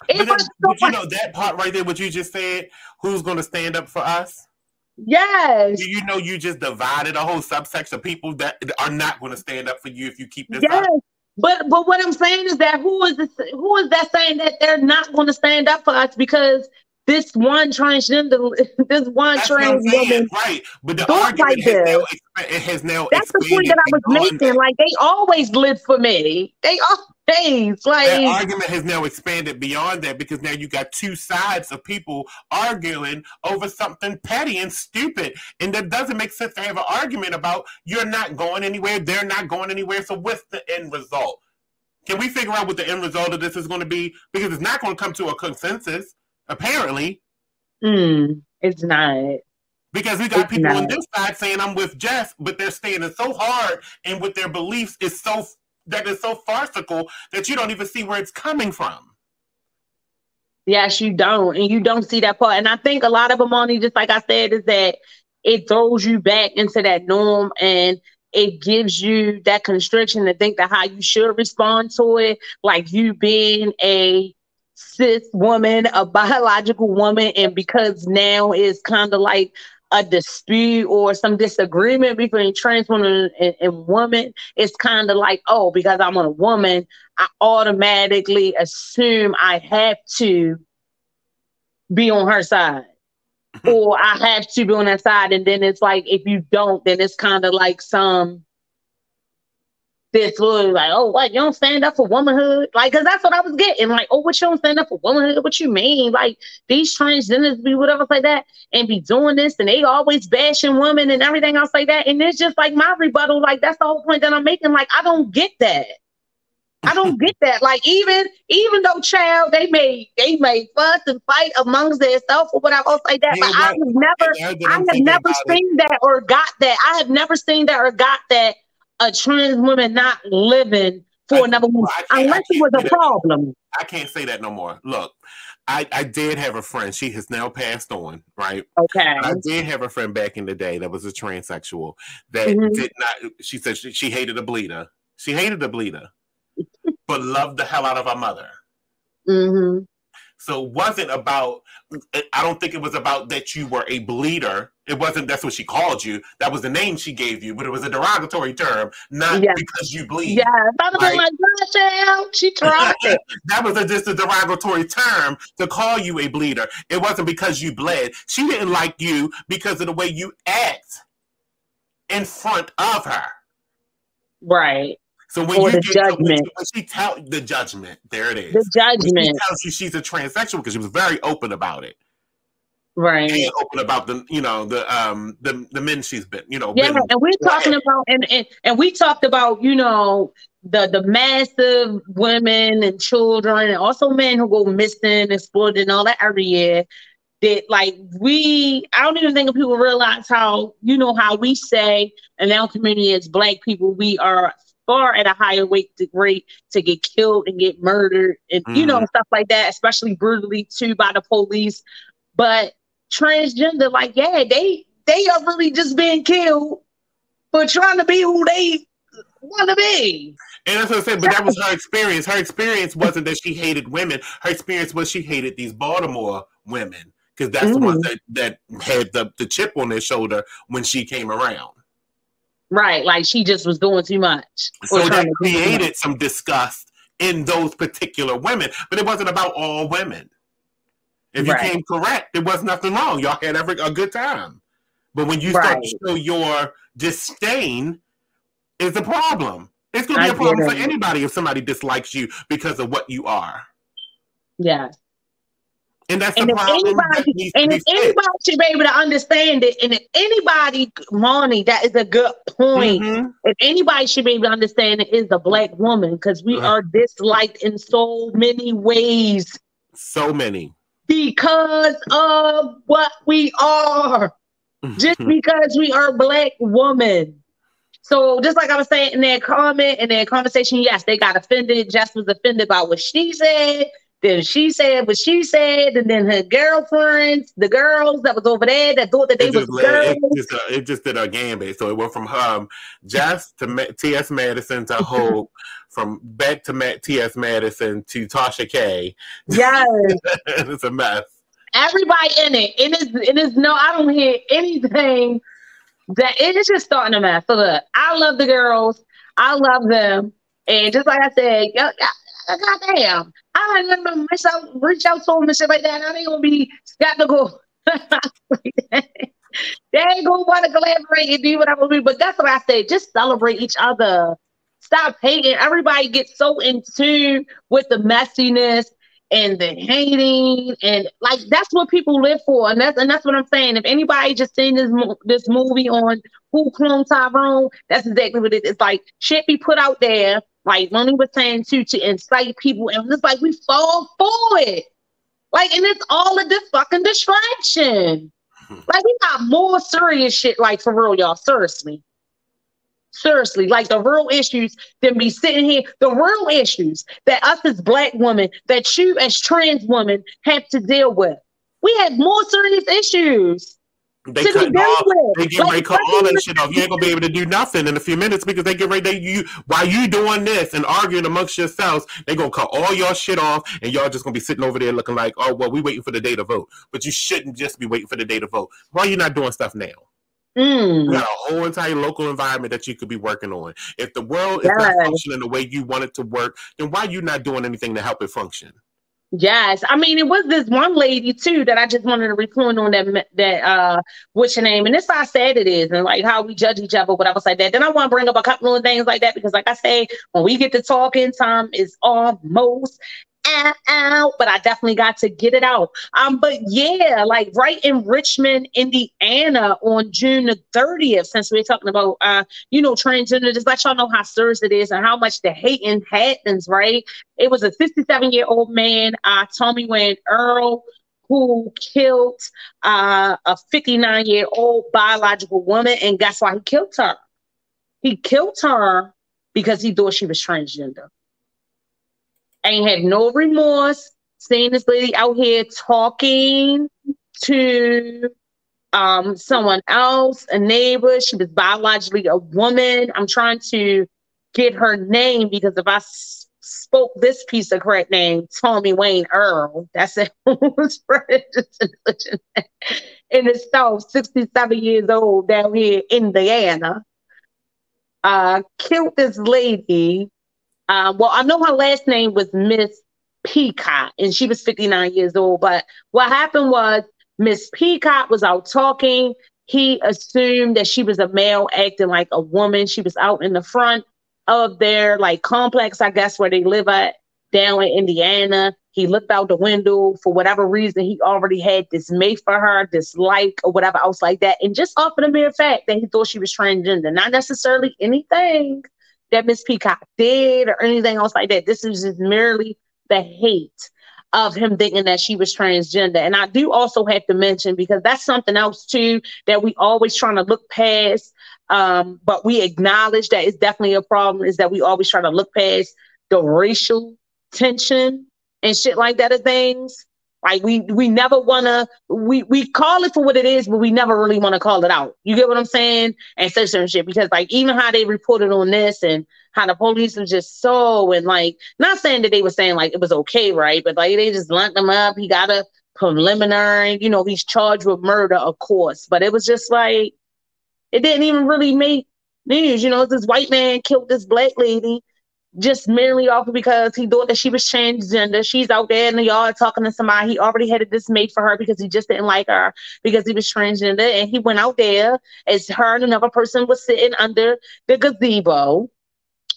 you know that part right there, what you just said, who's going to stand up for us?
Yes.
Do you know you just divided a whole subsection of people that are not going to stand up for you if you keep this
yes.
up?
But but what I'm saying is that who is this, who is that saying that they're not going to stand up for us because this one transgender, this one That's trans woman,
right? But the argument like has now, it has now.
That's the point that I was making. That. Like they always live for me. They always like
that argument has now expanded beyond that because now you got two sides of people arguing over something petty and stupid, and that doesn't make sense to have an argument about you're not going anywhere, they're not going anywhere. So what's the end result? Can we figure out what the end result of this is going to be? Because it's not going to come to a consensus. Apparently.
Mm, it's not.
Because we got it's people not. on this side saying I'm with Jess, but they're standing so hard and with their beliefs is so that is so farcical that you don't even see where it's coming from.
Yes, you don't, and you don't see that part. And I think a lot of them only, just like I said, is that it throws you back into that norm and it gives you that constriction to think that how you should respond to it, like you being a cis woman, a biological woman, and because now it's kind of like a dispute or some disagreement between trans woman and, and woman, it's kind of like, oh, because I'm a woman, I automatically assume I have to be on her side. or I have to be on that side. And then it's like if you don't, then it's kind of like some this was like, oh, what you don't stand up for womanhood? Like, cause that's what I was getting. Like, oh, what you don't stand up for womanhood? What you mean? Like these transgenders be whatever like that and be doing this and they always bashing women and everything else like that. And it's just like my rebuttal, like that's the whole point that I'm making. Like, I don't get that. I don't get that. Like even even though child they may they may fuss and fight amongst themselves or whatever else like that, but I have never I have never seen it. that or got that. I have never seen that or got that a trans woman not living for I, another woman unless it was a problem.
I can't say that no more. Look, I, I did have a friend. She has now passed on, right?
Okay.
I did have a friend back in the day that was a transsexual that mm-hmm. did not. She said she, she hated a bleeder. She hated a bleeder, but loved the hell out of her mother.
Mm-hmm.
So it wasn't about, I don't think it was about that you were a bleeder. It wasn't, that's what she called you. That was the name she gave you, but it was a derogatory term, not yeah. because you bleed.
Yeah, that was like, like she tried it.
that was a, just a derogatory term to call you a bleeder. It wasn't because you bled. She didn't like you because of the way you act in front of her.
Right.
So when or you get judgment. when, when she tell the judgment, there it is.
The judgment. When she
tells you she's a transsexual because she was very open about it.
Right.
And open about the you know the um the the men she's been you know
yeah and we're talking about and, and and we talked about you know the the massive women and children and also men who go missing exploited and all that every year that like we I don't even think people realize how you know how we say in our community as black people we are far at a higher weight degree to get killed and get murdered and mm-hmm. you know mm-hmm. stuff like that, especially brutally too by the police. But transgender, like yeah, they they are really just being killed for trying to be who they want to be.
And that's what I said, but that was her experience. Her experience wasn't that she hated women. Her experience was she hated these Baltimore women because that's mm. the ones that, that had the, the chip on their shoulder when she came around.
Right, like she just was doing too much.
So that created some disgust in those particular women, but it wasn't about all women. If you right. came correct, there was nothing wrong. Y'all had every a good time. But when you right. start to show your disdain, is a problem. It's going to be I a problem for anybody if somebody dislikes you because of what you are.
Yes.
And that's and the problem.
Anybody, and if anybody should be able to understand it, and if anybody, Monty, that is a good point. Mm-hmm. If anybody should be able to understand it, is the black woman because we uh-huh. are disliked in so many ways.
So many.
Because of what we are. just because we are black woman. So just like I was saying in that comment, in that conversation, yes, they got offended. Jess was offended by what she said. Then she said what she said, and then her girlfriends, the girls that was over there that thought that they was girls.
It just, uh, it just did a gambit. So it went from um, Jess to T.S. Madison to Hope, from back to T.S. Madison to Tasha K.
Yes,
it's a mess.
Everybody in it. It is. It is no. I don't hear anything that it is just starting a mess. So look, I love the girls. I love them. And just like I said, goddamn, I gonna miss reach out to them and shit like that. I ain't gonna be skeptical. they ain't gonna want to collaborate and do whatever we but that's what I say. Just celebrate each other. Stop hating. Everybody gets so in tune with the messiness and the hating and like that's what people live for and that's and that's what I'm saying. If anybody just seen this this movie on Who Cloned Tyrone, that's exactly what it is. It's like shit be put out there like Lonnie was saying too, to incite people, and it's like we fall for it. Like, and it's all of this fucking distraction. like, we got more serious shit, like for real, y'all. Seriously. Seriously, like the real issues than be sitting here, the real issues that us as black women, that you as trans women have to deal with. We have more serious issues.
They cut off. They get like, ready to cut all that shit off. You ain't gonna be able to do nothing in a few minutes because they get ready. They you while you doing this and arguing amongst yourselves, they gonna cut all your shit off, and y'all just gonna be sitting over there looking like, oh well, we waiting for the day to vote. But you shouldn't just be waiting for the day to vote. Why are you not doing stuff now?
Mm.
You got a whole entire local environment that you could be working on. If the world is not functioning the way you want it to work, then why are you not doing anything to help it function?
Yes, I mean it was this one lady too that I just wanted to report on that that uh what's your name and this how sad it is and like how we judge each other whatever like that. Then I want to bring up a couple of things like that because like I say when we get to talking time is almost out, but I definitely got to get it out. Um, but yeah, like right in Richmond, Indiana on June the 30th, since we're talking about uh, you know, transgender, just let y'all know how serious it is and how much the hating happens, right? It was a 67 year old man, uh, Tommy Wayne Earl, who killed uh, a 59 year old biological woman. And guess why he killed her? He killed her because he thought she was transgender ain't had no remorse seeing this lady out here talking to um, someone else, a neighbor. She was biologically a woman. I'm trying to get her name because if I s- spoke this piece of correct name, Tommy Wayne Earl, that's it. in itself, 67 years old down here in Indiana, uh, killed this lady uh, well, I know her last name was Miss Peacock, and she was 59 years old. But what happened was Miss Peacock was out talking. He assumed that she was a male acting like a woman. She was out in the front of their like complex, I guess, where they live at down in Indiana. He looked out the window for whatever reason. He already had this mate for her, this like or whatever else like that. And just off of the mere fact that he thought she was transgender, not necessarily anything that Miss Peacock did or anything else like that. This is just merely the hate of him thinking that she was transgender. And I do also have to mention because that's something else too that we always trying to look past. Um, but we acknowledge that it's definitely a problem is that we always try to look past the racial tension and shit like that of things. Like we we never wanna we we call it for what it is, but we never really want to call it out. You get what I'm saying? And shit because like even how they reported on this and how the police was just so and like not saying that they were saying like it was okay, right? But like they just lumped him up. He got a preliminary, you know, he's charged with murder, of course. But it was just like it didn't even really make news. You know, this white man killed this black lady just merely off because he thought that she was transgender. She's out there in the yard talking to somebody. He already had this made for her because he just didn't like her because he was transgender. And he went out there as her and another person was sitting under the gazebo.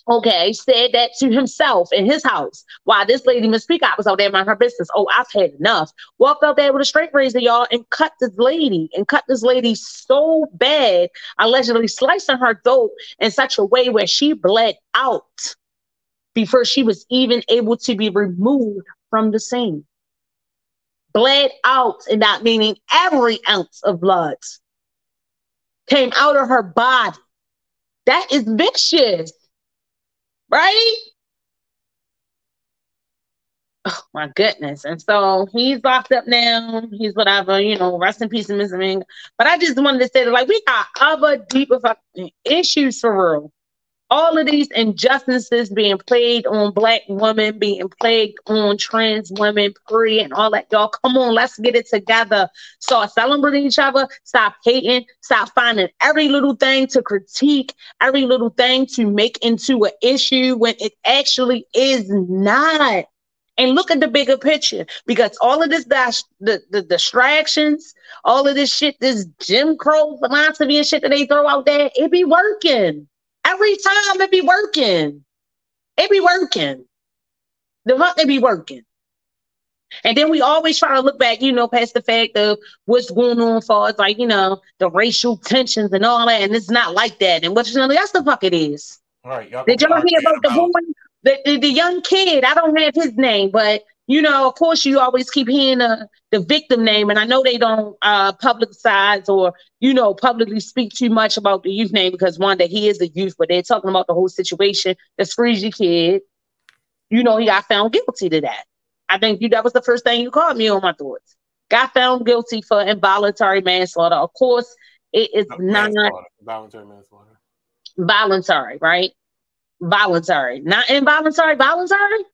Okay, said that to himself in his house while this lady, Miss Peacock, was out there minding her business. Oh, I've had enough. Walked out there with a straight razor, y'all, and cut this lady and cut this lady so bad, allegedly slicing her throat in such a way where she bled out before she was even able to be removed from the scene. Bled out, and that meaning every ounce of blood came out of her body. That is vicious, right? Oh my goodness. And so he's locked up now. He's whatever, you know, rest in peace, Mr. Ming. But I just wanted to say that, like, we got other deeper issues for real all of these injustices being played on black women, being played on trans women, pre and all that. Y'all, come on, let's get it together. Start celebrating each other. Stop hating. Stop finding every little thing to critique, every little thing to make into an issue when it actually is not. And look at the bigger picture because all of this, the, the distractions, all of this shit, this Jim Crow philosophy and shit that they throw out there, it be working. Every time it be working. It be working. The fuck they be working. And then we always try to look back, you know, past the fact of what's going on for us, like, you know, the racial tensions and all that. And it's not like that. And what's that's the fuck it is.
All right, y'all
Did y'all hear about the boy, the, the, the young kid? I don't have his name, but you know, of course, you always keep hearing the, the victim name, and I know they don't uh, publicize or you know publicly speak too much about the youth name because one that he is a youth, but they're talking about the whole situation. The squeegee kid, you know, he got found guilty to that. I think you that was the first thing you called me on my thoughts. Got found guilty for involuntary manslaughter. Of course, it is not
voluntary manslaughter.
Voluntary, right? Voluntary, not involuntary. Voluntary.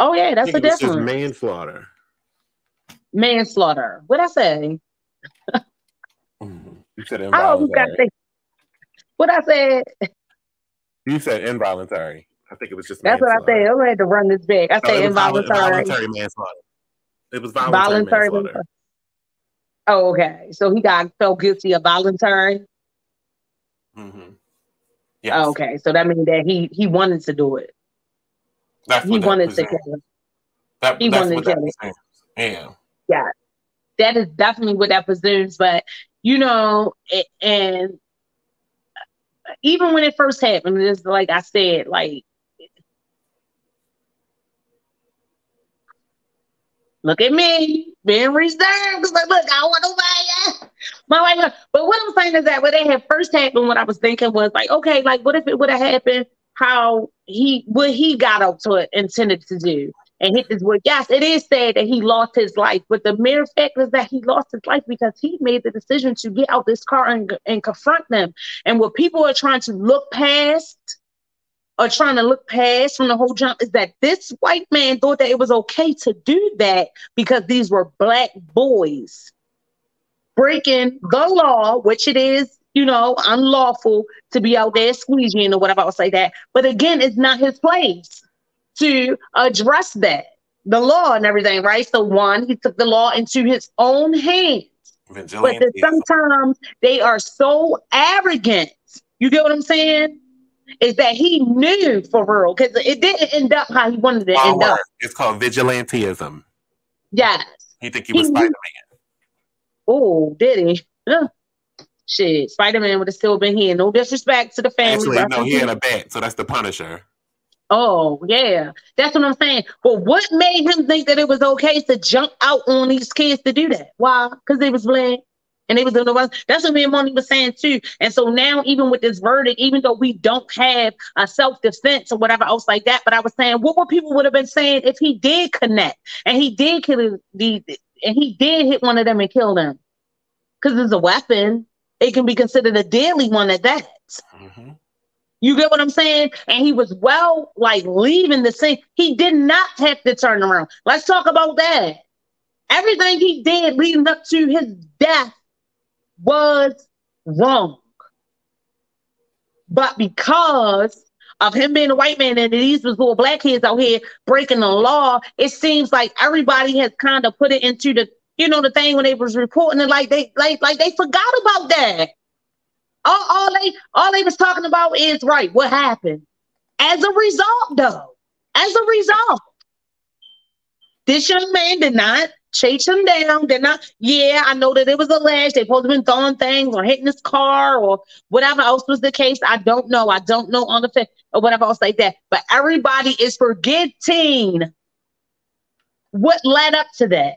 Oh yeah, that's a difference.
This is manslaughter.
Manslaughter. What I say?
Mm-hmm. You said involuntary.
I what I said.
You said involuntary. I think it was just.
That's what I said. I'm to have to run this back. I say involuntary.
Voluntary manslaughter. It was voluntary, voluntary manslaughter.
Oh, okay. So he got felt guilty of voluntary.
Mm-hmm.
Yes. Oh, okay. So that means that he he wanted to do it.
That's
he wanted to kill him.
That, he wanted to kill him. Yeah.
Yeah. That is definitely what that presumes. But you know, it, and even when it first happened, it's like I said, like look at me being reserved like, look, I want to buy it. my wife. But what I'm saying is that when it had first happened, what I was thinking was like, okay, like what if it would have happened? How he what he got up to intended to do and hit this wood. Yes, it is sad that he lost his life, but the mere fact is that he lost his life because he made the decision to get out this car and, and confront them. And what people are trying to look past or trying to look past from the whole jump is that this white man thought that it was okay to do that because these were black boys breaking the law, which it is, you know, unlawful to be out there squeegeeing or whatever I'll say that. But again, it's not his place to address that, the law and everything, right? So one, he took the law into his own hands. But sometimes they are so arrogant. You get what I'm saying? is that he knew for real because it didn't end up how he wanted it to end up.
It's called vigilantism.
Yes.
He think he was Spider Man.
Oh, did he? Shit, Spider Man would have still been here. No disrespect to the family.
Actually, no, he had a bat, so that's the Punisher.
Oh yeah, that's what I'm saying. But what made him think that it was okay to jump out on these kids to do that? Why? Because they was black and they was doing the That's what me and Moni was saying too. And so now, even with this verdict, even though we don't have a self defense or whatever else like that, but I was saying, what would people would have been saying if he did connect and he did kill the and he did hit one of them and kill them? Because it's a weapon. It can be considered a deadly one at that. Mm-hmm. You get what I'm saying? And he was well, like leaving the scene. He did not have to turn around. Let's talk about that. Everything he did leading up to his death was wrong. But because of him being a white man and these was little black kids out here breaking the law, it seems like everybody has kind of put it into the, you know, the thing when they was reporting it, like they like like they forgot about that. All, all they all they was talking about is right, what happened. As a result, though, as a result, this young man did not chase him down. They're not, yeah, I know that it was alleged. They to been throwing things or hitting his car or whatever else was the case. I don't know. I don't know on the fact or whatever else like that. But everybody is forgetting what led up to that.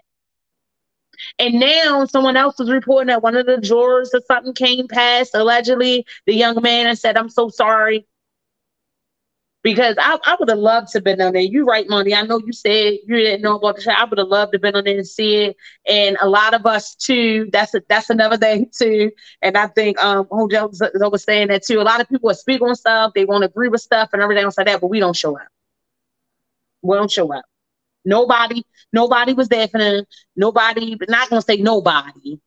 And now someone else was reporting that one of the jurors or something came past allegedly the young man and said, I'm so sorry because I, I would have loved to have been on there. You right, Money. I know you said you didn't know about the show. I would have loved to have been on there and see it. And a lot of us too. That's a, that's another thing too. And I think um Hojo was saying that too. A lot of people are speak on stuff. They won't agree with stuff and everything else like that, but we don't show up. We don't show up. Nobody, nobody was there for them. Nobody, but not gonna say nobody,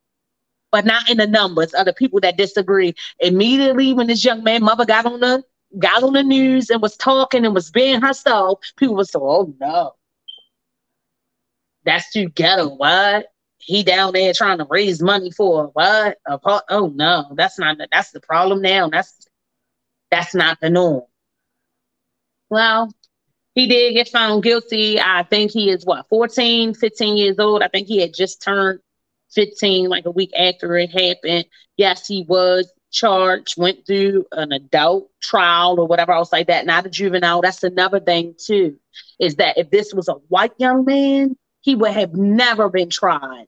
but not in the numbers of the people that disagree. Immediately when this young man mother got on the got on the news and was talking and was being herself, people would say, oh no. That's too ghetto. What? He down there trying to raise money for what? Oh no, that's not that's the problem now. That's that's not the norm. Well, he did get found guilty. I think he is what 14, 15 years old. I think he had just turned 15 like a week after it happened. Yes, he was charged, went through an adult trial or whatever else like that, not a juvenile. That's another thing too, is that if this was a white young man, he would have never been tried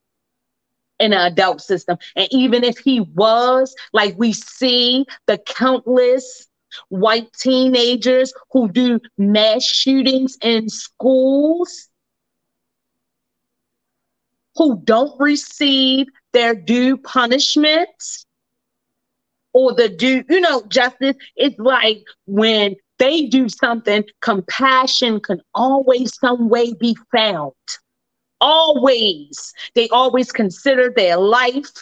in an adult system. And even if he was, like we see the countless white teenagers who do mass shootings in schools who don't receive their due punishments or the due, you know, justice. It's like when they do something, compassion can always some way be found. Always. They always consider their life,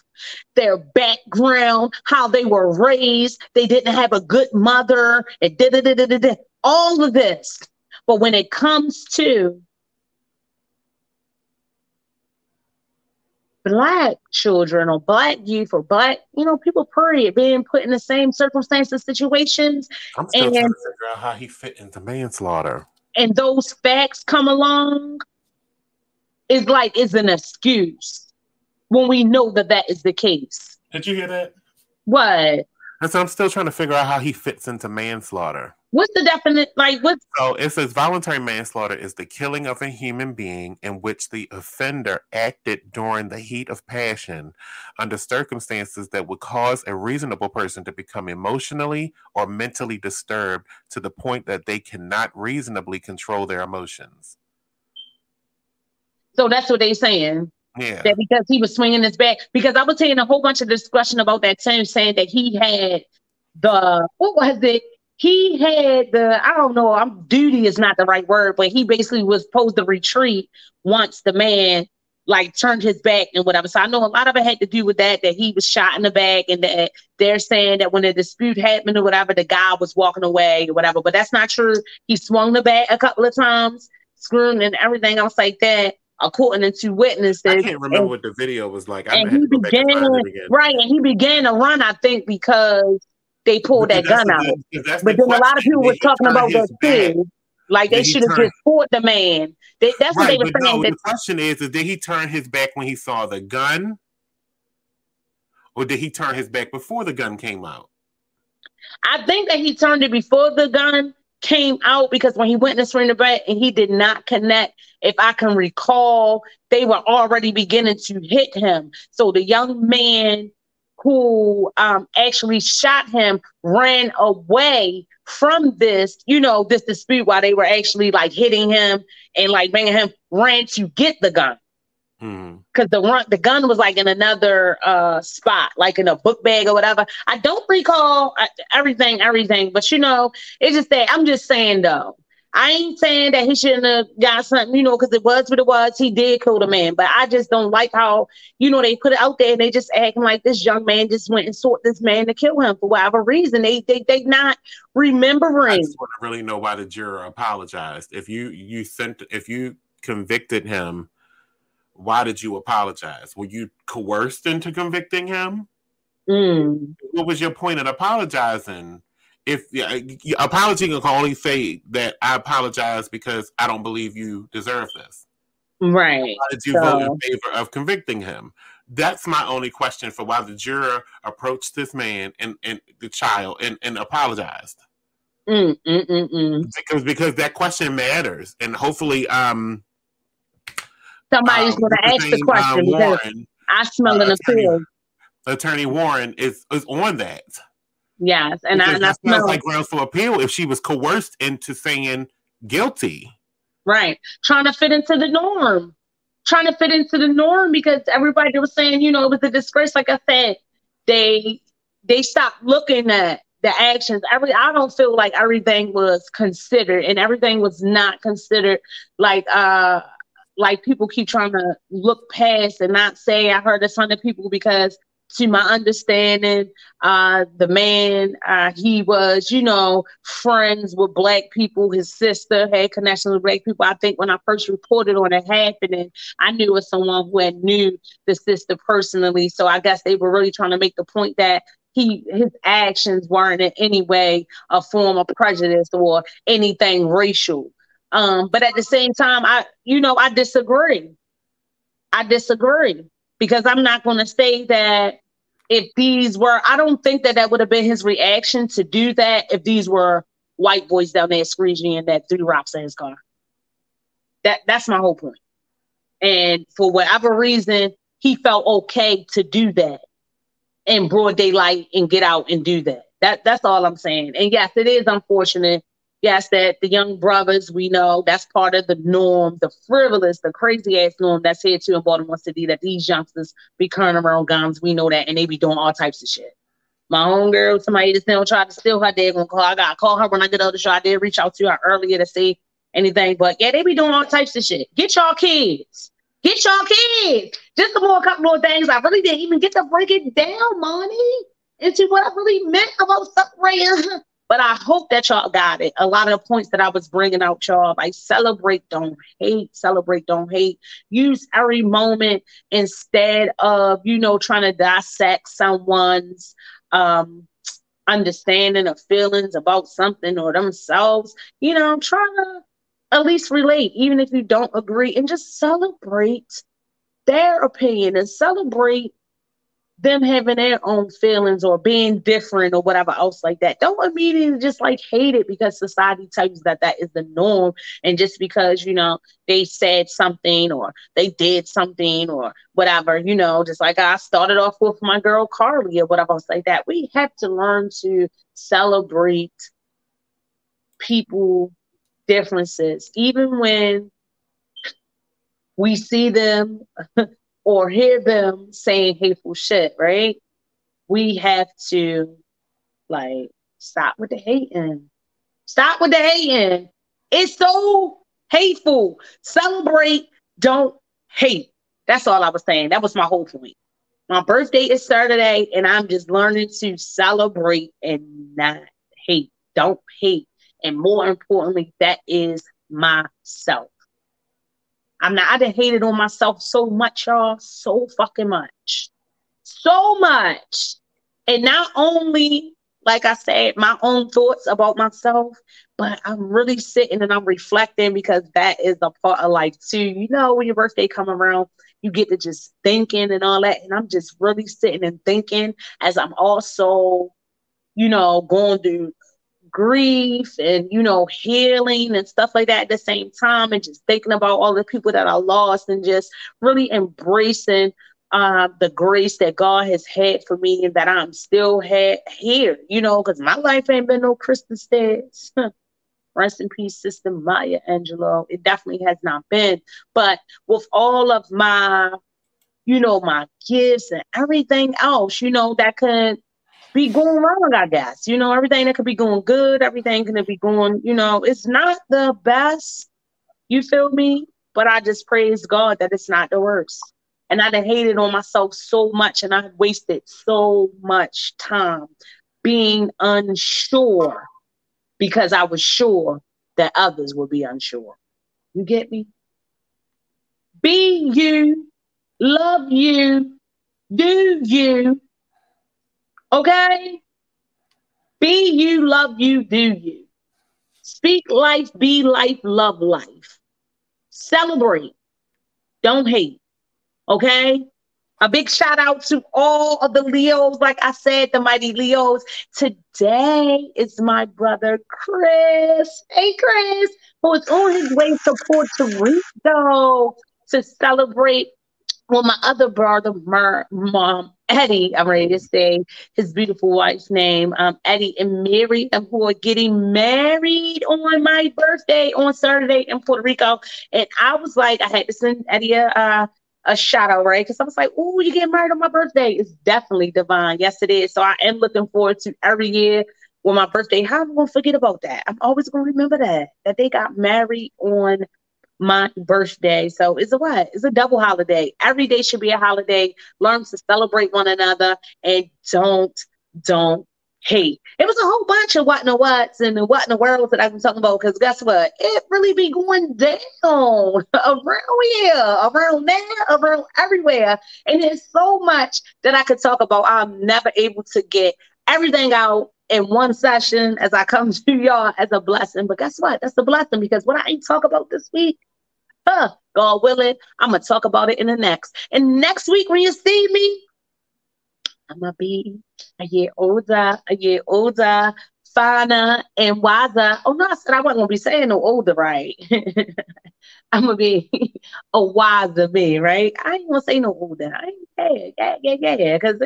their background, how they were raised. They didn't have a good mother. And da, da, da, da, da, all of this. But when it comes to black children or black youth or black, you know, people period being put in the same circumstances, situations.
I'm still and, trying to figure out how he fit into manslaughter.
And those facts come along is like is an excuse when we know that that is the case.
Did you hear that?
What?
And so I'm still trying to figure out how he fits into manslaughter.
What's the definite like what
so it says voluntary manslaughter is the killing of a human being in which the offender acted during the heat of passion under circumstances that would cause a reasonable person to become emotionally or mentally disturbed to the point that they cannot reasonably control their emotions.
So that's what they're saying.
Yeah.
That because he was swinging his back. Because I was saying a whole bunch of discussion about that too, saying that he had the what was it? He had the I don't know. I'm duty is not the right word, but he basically was supposed to retreat once the man like turned his back and whatever. So I know a lot of it had to do with that, that he was shot in the back and that they're saying that when the dispute happened or whatever, the guy was walking away or whatever. But that's not true. He swung the bat a couple of times, screwing and everything else like that according to witnesses. I
can't remember and, what the video was like. I
and he began right, and he began to run. I think because they pulled because that gun out. The, but then a lot of people were talking about that too. Like they should have just fought the man. They, that's right, what they were saying. No,
that, the question is, is did he turn his back when he saw the gun, or did he turn his back before the gun came out?
I think that he turned it before the gun came out because when he went to the bat and he did not connect, if I can recall, they were already beginning to hit him. So the young man who um, actually shot him ran away from this, you know, this dispute while they were actually like hitting him and like bringing him, ran to get the gun. Mm-hmm. Because the run, the gun was like in another uh, spot, like in a book bag or whatever. I don't recall uh, everything, everything, but you know, it's just that I'm just saying though. I ain't saying that he shouldn't have got something, you know, because it was what it was. He did kill the man, but I just don't like how, you know, they put it out there and they just acting like this young man just went and sought this man to kill him for whatever reason. They they they not remembering. I
just want to really know why the juror apologized. If you you sent if you convicted him why did you apologize? Were you coerced into convicting him?
Mm.
What was your point in apologizing? If yeah, apology can only say that I apologize because I don't believe you deserve this.
Right.
Why did you so. vote in favor of convicting him? That's my only question for why the juror approached this man and, and the child and, and apologized.
Mm, mm, mm, mm.
because because that question matters, and hopefully, um,
Somebody's um, going to ask the question uh, Warren, I smell an uh, appeal.
Attorney Warren is is on that.
Yes, and because I, and I
smell like grounds for appeal if she was coerced into saying guilty.
Right, trying to fit into the norm, trying to fit into the norm because everybody was saying, you know, it was a disgrace. Like I said, they they stopped looking at the actions. Every I don't feel like everything was considered, and everything was not considered. Like uh like people keep trying to look past and not say I heard of some of people because to my understanding, uh, the man, uh, he was, you know, friends with black people. His sister had connections with black people. I think when I first reported on it happening, I knew it was someone who had knew the sister personally. So I guess they were really trying to make the point that he his actions weren't in any way a form of prejudice or anything racial. Um, but at the same time, I, you know, I disagree. I disagree because I'm not going to say that if these were, I don't think that that would have been his reaction to do that if these were white boys down there squeegeeing that threw rocks his car. That that's my whole point. And for whatever reason, he felt okay to do that in broad daylight and get out and do that. That that's all I'm saying. And yes, it is unfortunate yes, that the young brothers, we know that's part of the norm, the frivolous, the crazy ass norm that's here too in Baltimore City, that these youngsters be carrying around guns. We know that, and they be doing all types of shit. My own girl, somebody just now tried to steal her dad gonna call. I got call her when I get out the show. I did reach out to her earlier to see anything, but yeah, they be doing all types of shit. Get y'all kids. Get y'all kids. Just a more couple more things. I really didn't even get to break it down, money, into what I really meant about separating But I hope that y'all got it. A lot of the points that I was bringing out, y'all, like celebrate, don't hate, celebrate, don't hate. Use every moment instead of, you know, trying to dissect someone's um understanding of feelings about something or themselves. You know, try to at least relate, even if you don't agree, and just celebrate their opinion and celebrate them having their own feelings or being different or whatever else like that. Don't immediately just like hate it because society tells you that that is the norm. And just because, you know, they said something or they did something or whatever, you know, just like I started off with my girl Carlee or whatever else like that. We have to learn to celebrate people differences, even when we see them or hear them saying hateful shit, right? We have to like stop with the hating. Stop with the hating. It's so hateful. Celebrate, don't hate. That's all I was saying. That was my whole point. My birthday is Saturday, and I'm just learning to celebrate and not hate. Don't hate. And more importantly, that is myself. I'm not, I done hated on myself so much, y'all, so fucking much. So much. And not only, like I said, my own thoughts about myself, but I'm really sitting and I'm reflecting because that is a part of life too. You know, when your birthday come around, you get to just thinking and all that. And I'm just really sitting and thinking as I'm also, you know, going through grief and you know healing and stuff like that at the same time and just thinking about all the people that are lost and just really embracing uh, the grace that God has had for me and that I'm still had here, you know, because my life ain't been no crystal stairs. Rest in peace, Sister Maya Angelou. It definitely has not been. But with all of my, you know, my gifts and everything else, you know, that could be going wrong, I guess. You know, everything that could be going good, everything can be going, you know, it's not the best. You feel me? But I just praise God that it's not the worst. And I hated on myself so much and I wasted so much time being unsure because I was sure that others would be unsure. You get me? Be you, love you, do you, Okay? Be you, love you, do you. Speak life, be life, love life. Celebrate. Don't hate. Okay? A big shout out to all of the Leos. Like I said, the mighty Leos. Today is my brother Chris. Hey, Chris, who is on his way to Puerto Rico to celebrate with my other brother, Mer, mom, Eddie, I'm ready to say his beautiful wife's name, um, Eddie and Mary, and who are getting married on my birthday on Saturday in Puerto Rico. And I was like, I had to send Eddie a, uh, a shout out, right? Because I was like, oh, you get married on my birthday. It's definitely divine. Yes, it is. So I am looking forward to every year on my birthday. How am I going to forget about that? I'm always going to remember that, that they got married on my birthday. So it's a what? It's a double holiday. Every day should be a holiday. Learn to celebrate one another and don't, don't hate. It was a whole bunch of what and what's and what in the world that I'm talking about. Because guess what? It really be going down around here, around there, around everywhere. And there's so much that I could talk about. I'm never able to get everything out in one session as I come to y'all as a blessing. But guess what? That's a blessing because what I ain't talk about this week, huh, God willing, I'm gonna talk about it in the next. And next week when you see me, I'm gonna be a year older, a year older, finer and wiser. Oh no, I said I wasn't gonna be saying no older, right? I'm gonna be a wiser me, right? I ain't gonna say no older. I ain't care, yeah, yeah, yeah, because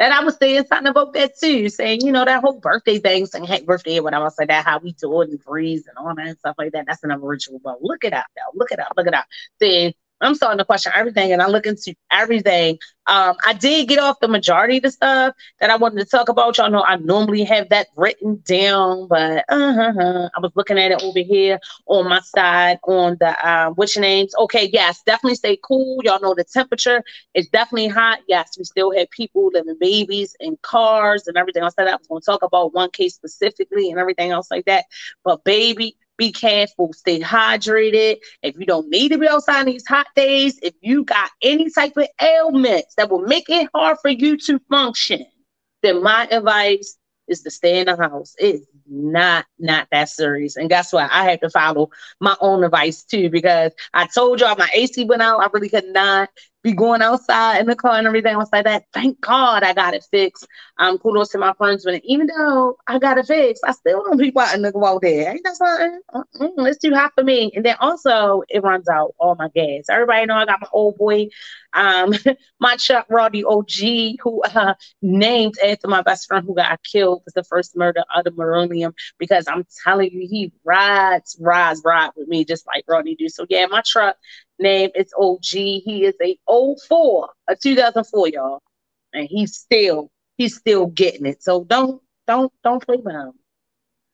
and I was saying something about that too, saying, you know, that whole birthday thing, saying happy birthday or whatever. say that how we do it and freeze and all that and stuff like that. That's another ritual. But look it up though. Look it up. Look it up. Saying I'm starting to question everything and I look into everything. Um, I did get off the majority of the stuff that I wanted to talk about. Y'all know I normally have that written down, but uh-huh, I was looking at it over here on my side on the uh, which names. Okay, yes, definitely stay cool. Y'all know the temperature is definitely hot. Yes, we still have people living babies in cars and everything else. That I was going to talk about one case specifically and everything else like that. But baby, be careful, stay hydrated. If you don't need to be outside these hot days, if you got any type of ailments that will make it hard for you to function, then my advice is to stay in the house. It's not not that serious. And guess what? I had to follow my own advice too because I told y'all my AC went out. I really could not be going outside in the car and everything else like that. Thank God I got it fixed. Um, kudos to my friends, but even though I got it fixed, I still don't be wanting to go out there. Ain't that something? Mm-mm, it's too hot for me. And then also it runs out all my gas. Everybody know I got my old boy, um, my Chuck Roddy OG, who uh, named after my best friend who got killed was the first murder of the Millennium. Because I'm telling you, he rides, rides, rides with me just like Roddy do. So yeah, my truck name is OG. He is a 04, a 2004, y'all. And he's still, he's still getting it. So don't, don't, don't play with him.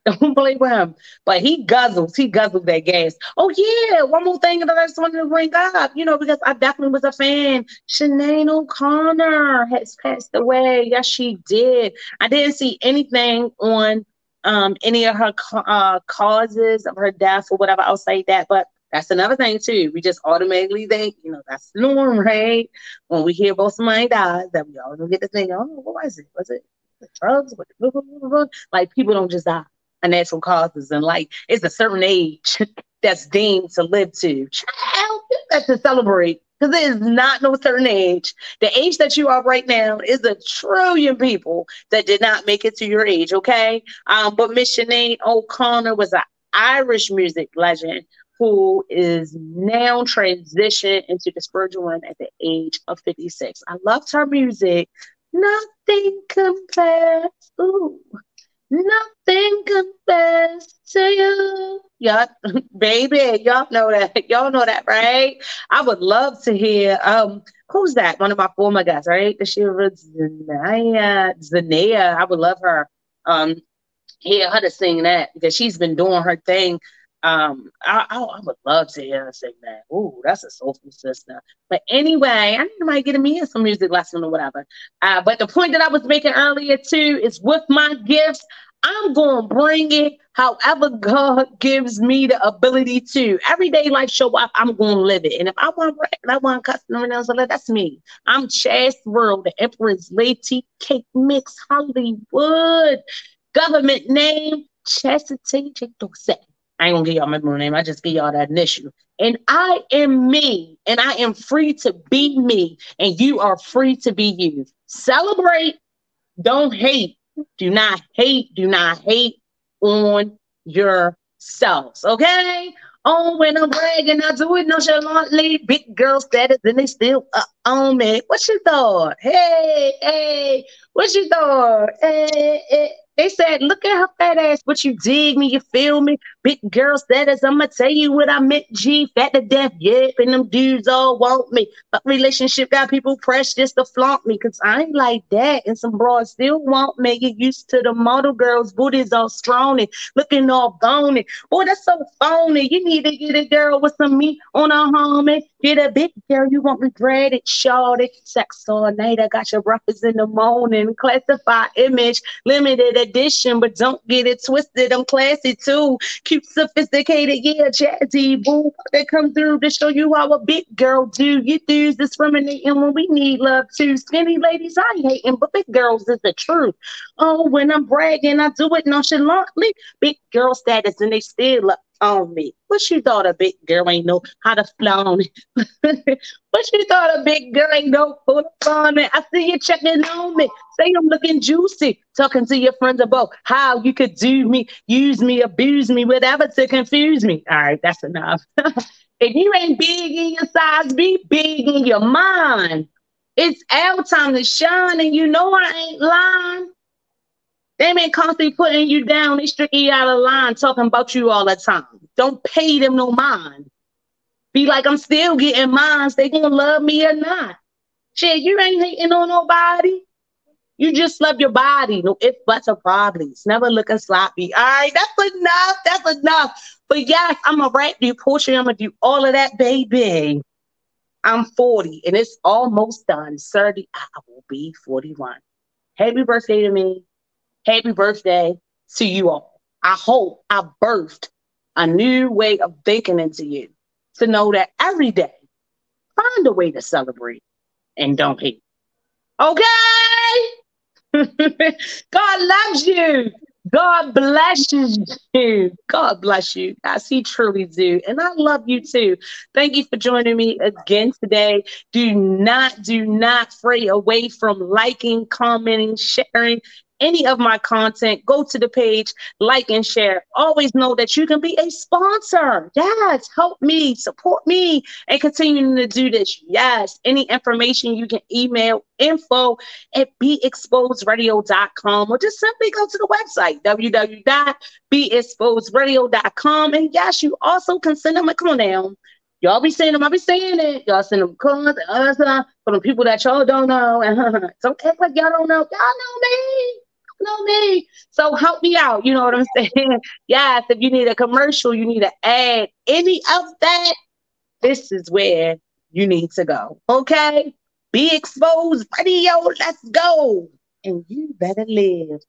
Don't play with him. But he guzzles, he guzzles that gas. Oh yeah, one more thing that I just wanted to bring up, you know, because I definitely was a fan. Sinead O'Connor has passed away. Yes, she did. I didn't see anything on um, any of her uh, causes of her death or whatever. I'll say that, but that's another thing too. We just automatically think, you know, that's the norm, right? When we hear about somebody dies, that we always get to think, oh, what was it? Was it the drugs? Like people don't just die of natural causes, and like it's a certain age that's deemed to live to. Child, that's to celebrate because there is not no certain age. The age that you are right now is a trillion people that did not make it to your age. Okay, um, but Miss Sinead O'Connor was an Irish music legend who is now transitioned into the spiritual realm at the age of 56. I loved her music. Nothing compares. Ooh. Nothing compares to you. Yup, baby, y'all know that. Y'all know that, right? I would love to hear um who's that? One of my former guys, right? The Shiva Zanaya Zanaya. I would love her. Um hear her to sing that because she's been doing her thing um, I, I, I, would love to hear her sing that. Ooh, that's a soulful sister. But anyway, I need to get me in some music lesson or whatever. Uh, but the point that I was making earlier too is with my gifts, I'm to bring it however God gives me the ability to. Everyday life show up, I'm to live it. And if I want to and I want customer else, that's me. I'm Chas Real, the Empress Lady Cake Mix Hollywood. Government name, Chastity Dorset. I ain't gonna give y'all my middle name. I just give y'all that initial. And I am me, and I am free to be me, and you are free to be you. Celebrate, don't hate. Do not hate. Do not hate on yourselves. Okay. Oh, when I'm bragging, I do it nonchalantly. Big girl status, and they still uh, on me. What's your thought? Hey, hey, What's your thought? Hey, hey. They said, look at her fat ass, but you dig me, you feel me? Big girl status, I'ma tell you what I meant, G, fat to death, yep, and them dudes all want me. But relationship got people just to flaunt me, cause I ain't like that. And some broads still want me. Get used to the model girls, booties all strong and looking all bony. Boy, that's so phony. You need to get a girl with some meat on her homie. Get a big girl, you won't regret it, shorty. Sex all night, I got your breakfast in the morning. Classified image, limited edition, but don't get it twisted. I'm classy too. Cute, sophisticated, yeah, jazzy, boo. They come through to show you how a big girl do. You dudes discriminating when we need love too. Skinny ladies, I hating, but big girls is the truth. Oh, when I'm bragging, I do it nonchalantly. Big girl status, and they still up on me. What you thought a big girl ain't know how to flown it? what you thought a big girl ain't know how to on it? I see you checking on me. Say I'm looking juicy. Talking to your friends about how you could do me, use me, abuse me, whatever to confuse me. All right, that's enough. if you ain't big in your size, be big in your mind. It's our time to shine, and you know I ain't lying. They been constantly putting you down. They strictly out of line, talking about you all the time. Don't pay them no mind. be like I'm still getting mines. They gonna love me or not. Shit, you ain't hating on nobody. You just love your body. No if buts or problems. Never looking sloppy. All right, that's enough. That's enough. But yes, I'm a rap do poetry. I'm gonna do all of that, baby. I'm 40 and it's almost done. 30, I will be 41. Happy birthday to me. Happy birthday to you all. I hope I birthed a new way of thinking into you to know that every day, find a way to celebrate and don't hate. Okay? God loves you. God blesses you. God bless you. As He truly do. And I love you too. Thank you for joining me again today. Do not, do not stray away from liking, commenting, sharing, any of my content, go to the page, like and share. Always know that you can be a sponsor. Yes, help me, support me, and continuing to do this. Yes, any information you can email info at beexposedradio.com or just simply go to the website www.beexposedradio.com. And yes, you also can send them a now. Y'all be saying them, I be saying it. Y'all send them cards, uh, for the people that y'all don't know. And so act like y'all don't know. Y'all know me know me. So help me out. You know what I'm saying? yes, if you need a commercial, you need to add any of that. This is where you need to go. Okay? Be exposed radio. Let's go. And you better live.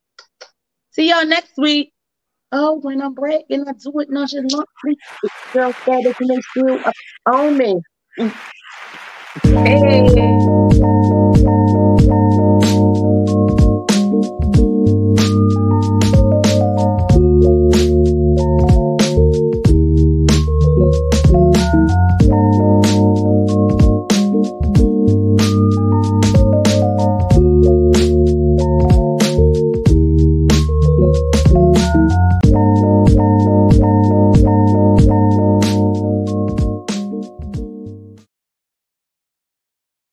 See y'all next week. Oh, when I'm breaking, I do it nonchalantly. Girl started to make you on me. Mm. Hey.